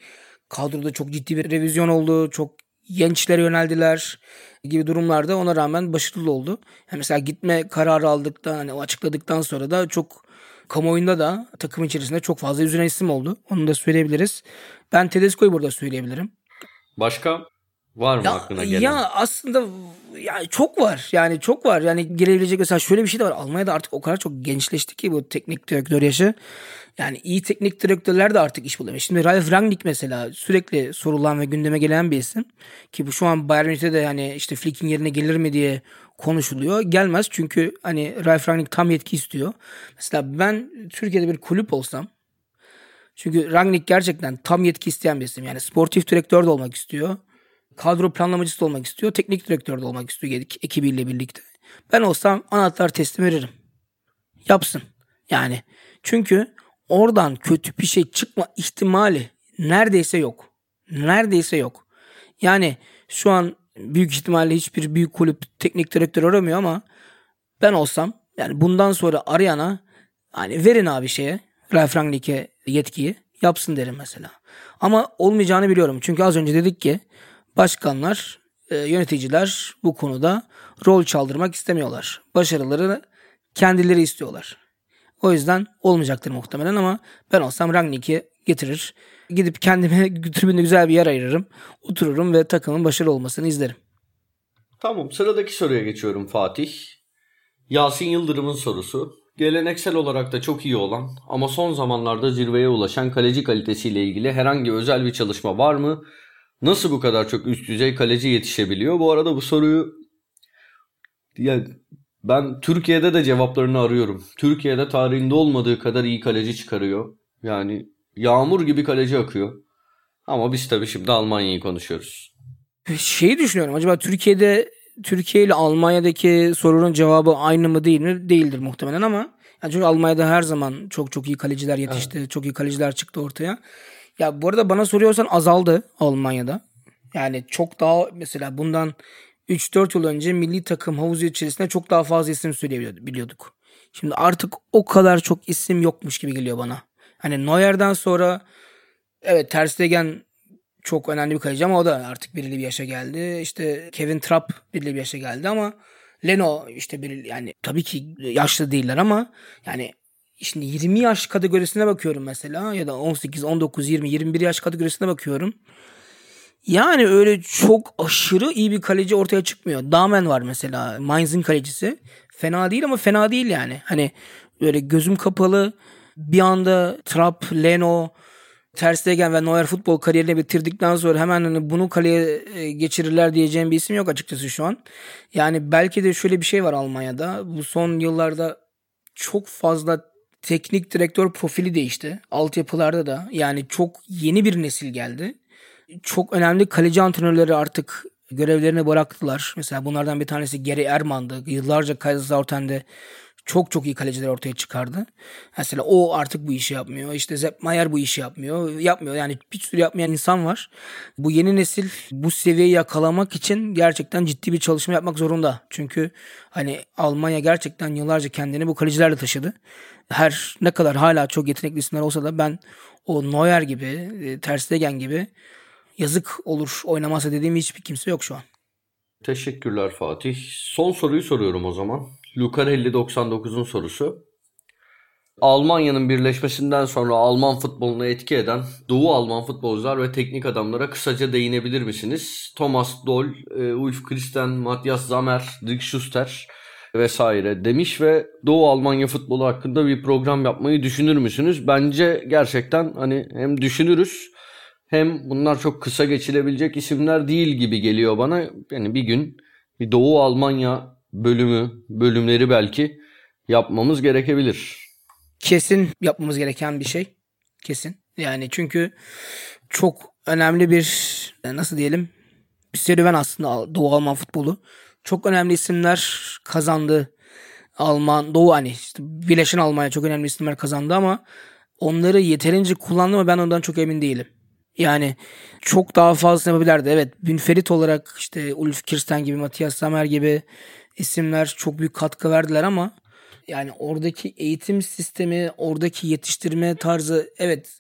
kadroda çok ciddi bir revizyon oldu. Çok gençlere yöneldiler gibi durumlarda ona rağmen başarılı oldu. Yani mesela gitme kararı aldıktan hani açıkladıktan sonra da çok kamuoyunda da takım içerisinde çok fazla üzülen isim oldu. Onu da söyleyebiliriz. Ben Tedesco'yu burada söyleyebilirim. Başka var mı ya, aklına gelen? Ya aslında ya çok var. Yani çok var. Yani gelebilecek mesela şöyle bir şey de var. Almanya'da artık o kadar çok gençleşti ki bu teknik direktör yaşı. Yani iyi teknik direktörler de artık iş bulamıyor. Şimdi Ralf Rangnick mesela sürekli sorulan ve gündeme gelen bir isim. Ki bu şu an Bayern Münih'te de yani işte Flick'in yerine gelir mi diye konuşuluyor. Gelmez çünkü hani Ralf Rangnick tam yetki istiyor. Mesela ben Türkiye'de bir kulüp olsam çünkü Rangnick gerçekten tam yetki isteyen bir isim. Yani sportif direktör de olmak istiyor. Kadro planlamacısı da olmak istiyor. Teknik direktör de olmak istiyor ekibiyle birlikte. Ben olsam anahtar teslim veririm. Yapsın. Yani çünkü oradan kötü bir şey çıkma ihtimali neredeyse yok. Neredeyse yok. Yani şu an büyük ihtimalle hiçbir büyük kulüp teknik direktör aramıyor ama ben olsam yani bundan sonra arayana hani verin abi şeye Ralf Rangnick'e yetkiyi yapsın derim mesela. Ama olmayacağını biliyorum. Çünkü az önce dedik ki başkanlar, e, yöneticiler bu konuda rol çaldırmak istemiyorlar. Başarıları kendileri istiyorlar. O yüzden olmayacaktır muhtemelen ama ben olsam Rangnick'i getirir. Gidip kendime [laughs] tribünde güzel bir yer ayırırım. Otururum ve takımın başarılı olmasını izlerim. Tamam sıradaki soruya geçiyorum Fatih. Yasin Yıldırım'ın sorusu. Geleneksel olarak da çok iyi olan ama son zamanlarda zirveye ulaşan kaleci kalitesiyle ilgili herhangi özel bir çalışma var mı? Nasıl bu kadar çok üst düzey kaleci yetişebiliyor? Bu arada bu soruyu yani ben Türkiye'de de cevaplarını arıyorum. Türkiye'de tarihinde olmadığı kadar iyi kaleci çıkarıyor. Yani yağmur gibi kaleci akıyor. Ama biz tabii şimdi Almanya'yı konuşuyoruz. Şeyi düşünüyorum acaba Türkiye'de Türkiye ile Almanya'daki sorunun cevabı aynı mı değil mi? Değildir muhtemelen ama yani çünkü Almanya'da her zaman çok çok iyi kaleciler yetişti. Evet. Çok iyi kaleciler çıktı ortaya. Ya bu arada bana soruyorsan azaldı Almanya'da. Yani çok daha mesela bundan 3-4 yıl önce milli takım havuzu içerisinde çok daha fazla isim söyleyebiliyorduk. Şimdi artık o kadar çok isim yokmuş gibi geliyor bana. Hani Neuer'den sonra evet Ter Stegen çok önemli bir kaleci ama o da artık belirli bir yaşa geldi. İşte Kevin Trapp belirli bir yaşa geldi ama Leno işte bir yani tabii ki yaşlı değiller ama yani şimdi 20 yaş kategorisine bakıyorum mesela ya da 18, 19, 20, 21 yaş kategorisine bakıyorum. Yani öyle çok aşırı iyi bir kaleci ortaya çıkmıyor. Damen var mesela Mainz'in kalecisi. Fena değil ama fena değil yani. Hani böyle gözüm kapalı bir anda Trapp, Leno, Ter Stegen ve Neuer futbol kariyerini bitirdikten sonra hemen hani bunu kaleye e, geçirirler diyeceğim bir isim yok açıkçası şu an. Yani belki de şöyle bir şey var Almanya'da. Bu son yıllarda çok fazla teknik direktör profili değişti. Altyapılarda da yani çok yeni bir nesil geldi. Çok önemli kaleci antrenörleri artık görevlerini bıraktılar. Mesela bunlardan bir tanesi Geri Erman'dı. Yıllarca Kaiserslautern'de çok çok iyi kaleciler ortaya çıkardı. Mesela o artık bu işi yapmıyor. İşte Sepp Mayer bu işi yapmıyor. Yapmıyor. Yani bir sürü yapmayan insan var. Bu yeni nesil bu seviyeyi yakalamak için gerçekten ciddi bir çalışma yapmak zorunda. Çünkü hani Almanya gerçekten yıllarca kendini bu kalecilerle taşıdı. Her ne kadar hala çok yetenekli isimler olsa da ben o Neuer gibi, e, Ter Stegen gibi yazık olur oynamasa dediğim hiçbir kimse yok şu an. Teşekkürler Fatih. Son soruyu soruyorum o zaman. Lucarelli 99'un sorusu. Almanya'nın birleşmesinden sonra Alman futboluna etki eden Doğu Alman futbolcular ve teknik adamlara kısaca değinebilir misiniz? Thomas Doll, e, Ulf Christen, Matthias Zammer, Dirk Schuster vesaire demiş ve Doğu Almanya futbolu hakkında bir program yapmayı düşünür müsünüz? Bence gerçekten hani hem düşünürüz hem bunlar çok kısa geçilebilecek isimler değil gibi geliyor bana. Yani bir gün bir Doğu Almanya bölümü, bölümleri belki yapmamız gerekebilir. Kesin yapmamız gereken bir şey. Kesin. Yani çünkü çok önemli bir nasıl diyelim bir serüven aslında Doğu Alman futbolu. Çok önemli isimler kazandı. Alman, Doğu hani işte Birleşen Almanya çok önemli isimler kazandı ama onları yeterince kullandı mı ben ondan çok emin değilim. Yani çok daha fazla yapabilirdi. Evet Bünferit olarak işte Ulf Kirsten gibi, Matthias Sammer gibi isimler çok büyük katkı verdiler ama yani oradaki eğitim sistemi, oradaki yetiştirme tarzı evet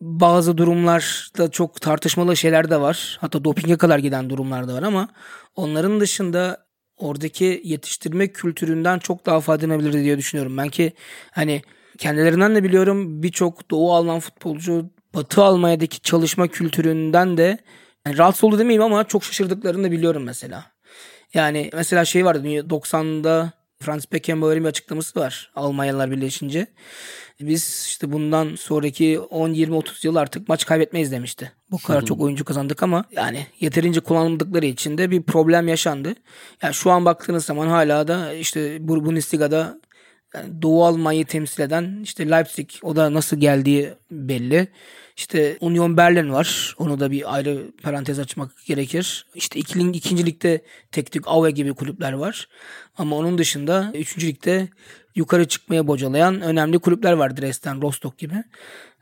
bazı durumlarda çok tartışmalı şeyler de var. Hatta dopinge kadar giden durumlar da var ama onların dışında oradaki yetiştirme kültüründen çok daha faydalanabilirdi diye düşünüyorum. Ben ki hani kendilerinden de biliyorum birçok Doğu Alman futbolcu Batı Almanya'daki çalışma kültüründen de yani rahatsız oldu demeyeyim ama çok şaşırdıklarını da biliyorum mesela. Yani mesela şey vardı 90'da Franz Beckenbauer'in bir açıklaması var Almanyalılar birleşince. Biz işte bundan sonraki 10 20 30 yıl artık maç kaybetmeyiz demişti. Bu kadar çok oyuncu kazandık ama yani yeterince kullanıldıkları için de bir problem yaşandı. Yani şu an baktığınız zaman hala da işte Bundesliga'da yani Doğu Almanya'yı temsil eden işte Leipzig o da nasıl geldiği belli. İşte Union Berlin var. Onu da bir ayrı parantez açmak gerekir. İşte ikilin, ikinci ligde tek tük Aue gibi kulüpler var. Ama onun dışında üçüncü ligde yukarı çıkmaya bocalayan önemli kulüpler var. Dresden, Rostock gibi.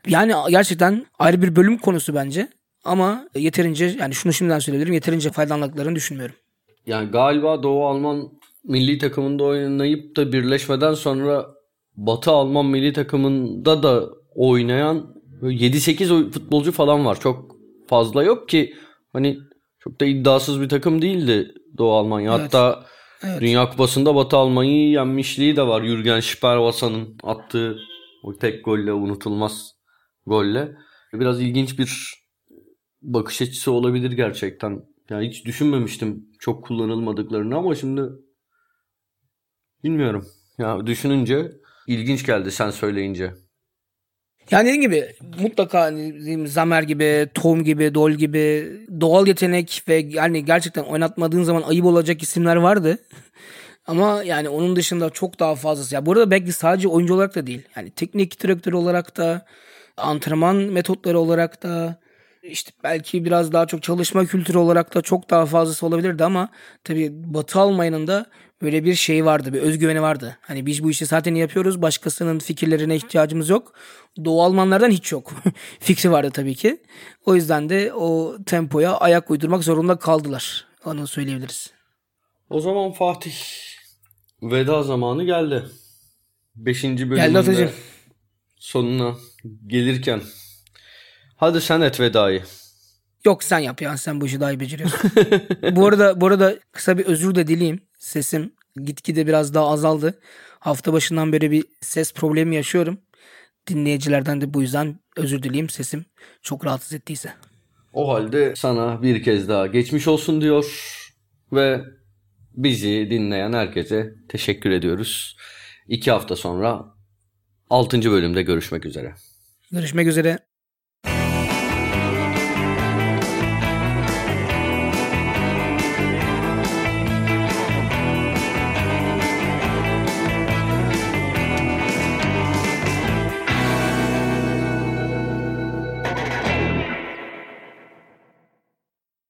Yani gerçekten ayrı bir bölüm konusu bence. Ama yeterince yani şunu şimdiden söyleyebilirim yeterince faydalandıklarını düşünmüyorum. Yani galiba Doğu Alman milli takımında oynayıp da birleşmeden sonra Batı Alman milli takımında da oynayan 7-8 futbolcu falan var. Çok fazla yok ki hani çok da iddiasız bir takım değildi Doğu Almanya. Evet. Hatta evet. Dünya Kupası'nda Batı Almanya'yı yenmişliği de var. Jürgen Sperwasa'nın attığı o tek golle unutulmaz golle. Biraz ilginç bir bakış açısı olabilir gerçekten. Yani hiç düşünmemiştim çok kullanılmadıklarını ama şimdi bilmiyorum. Ya düşününce ilginç geldi sen söyleyince. Yani dediğim gibi mutlaka hani Zamer gibi, Tom gibi, Dol gibi doğal yetenek ve yani gerçekten oynatmadığın zaman ayıp olacak isimler vardı. [laughs] Ama yani onun dışında çok daha fazlası. Ya burada belki sadece oyuncu olarak da değil. Yani teknik direktör olarak da, antrenman metotları olarak da, işte belki biraz daha çok çalışma kültürü olarak da çok daha fazlası olabilirdi ama tabii Batı Almanya'nın da böyle bir şey vardı, bir özgüveni vardı. Hani biz bu işi zaten yapıyoruz, başkasının fikirlerine ihtiyacımız yok. Doğu Almanlardan hiç yok. [laughs] Fikri vardı tabii ki. O yüzden de o tempoya ayak uydurmak zorunda kaldılar. Onu söyleyebiliriz. O zaman Fatih veda zamanı geldi. Beşinci bölümünde geldi sonuna gelirken Hadi sen et vedayı. Yok sen yap ya sen bu işi daha iyi beceriyorsun. bu arada bu arada kısa bir özür de dileyim. Sesim gitgide biraz daha azaldı. Hafta başından beri bir ses problemi yaşıyorum. Dinleyicilerden de bu yüzden özür dileyim sesim çok rahatsız ettiyse. O halde sana bir kez daha geçmiş olsun diyor ve bizi dinleyen herkese teşekkür ediyoruz. İki hafta sonra 6. bölümde görüşmek üzere. Görüşmek üzere.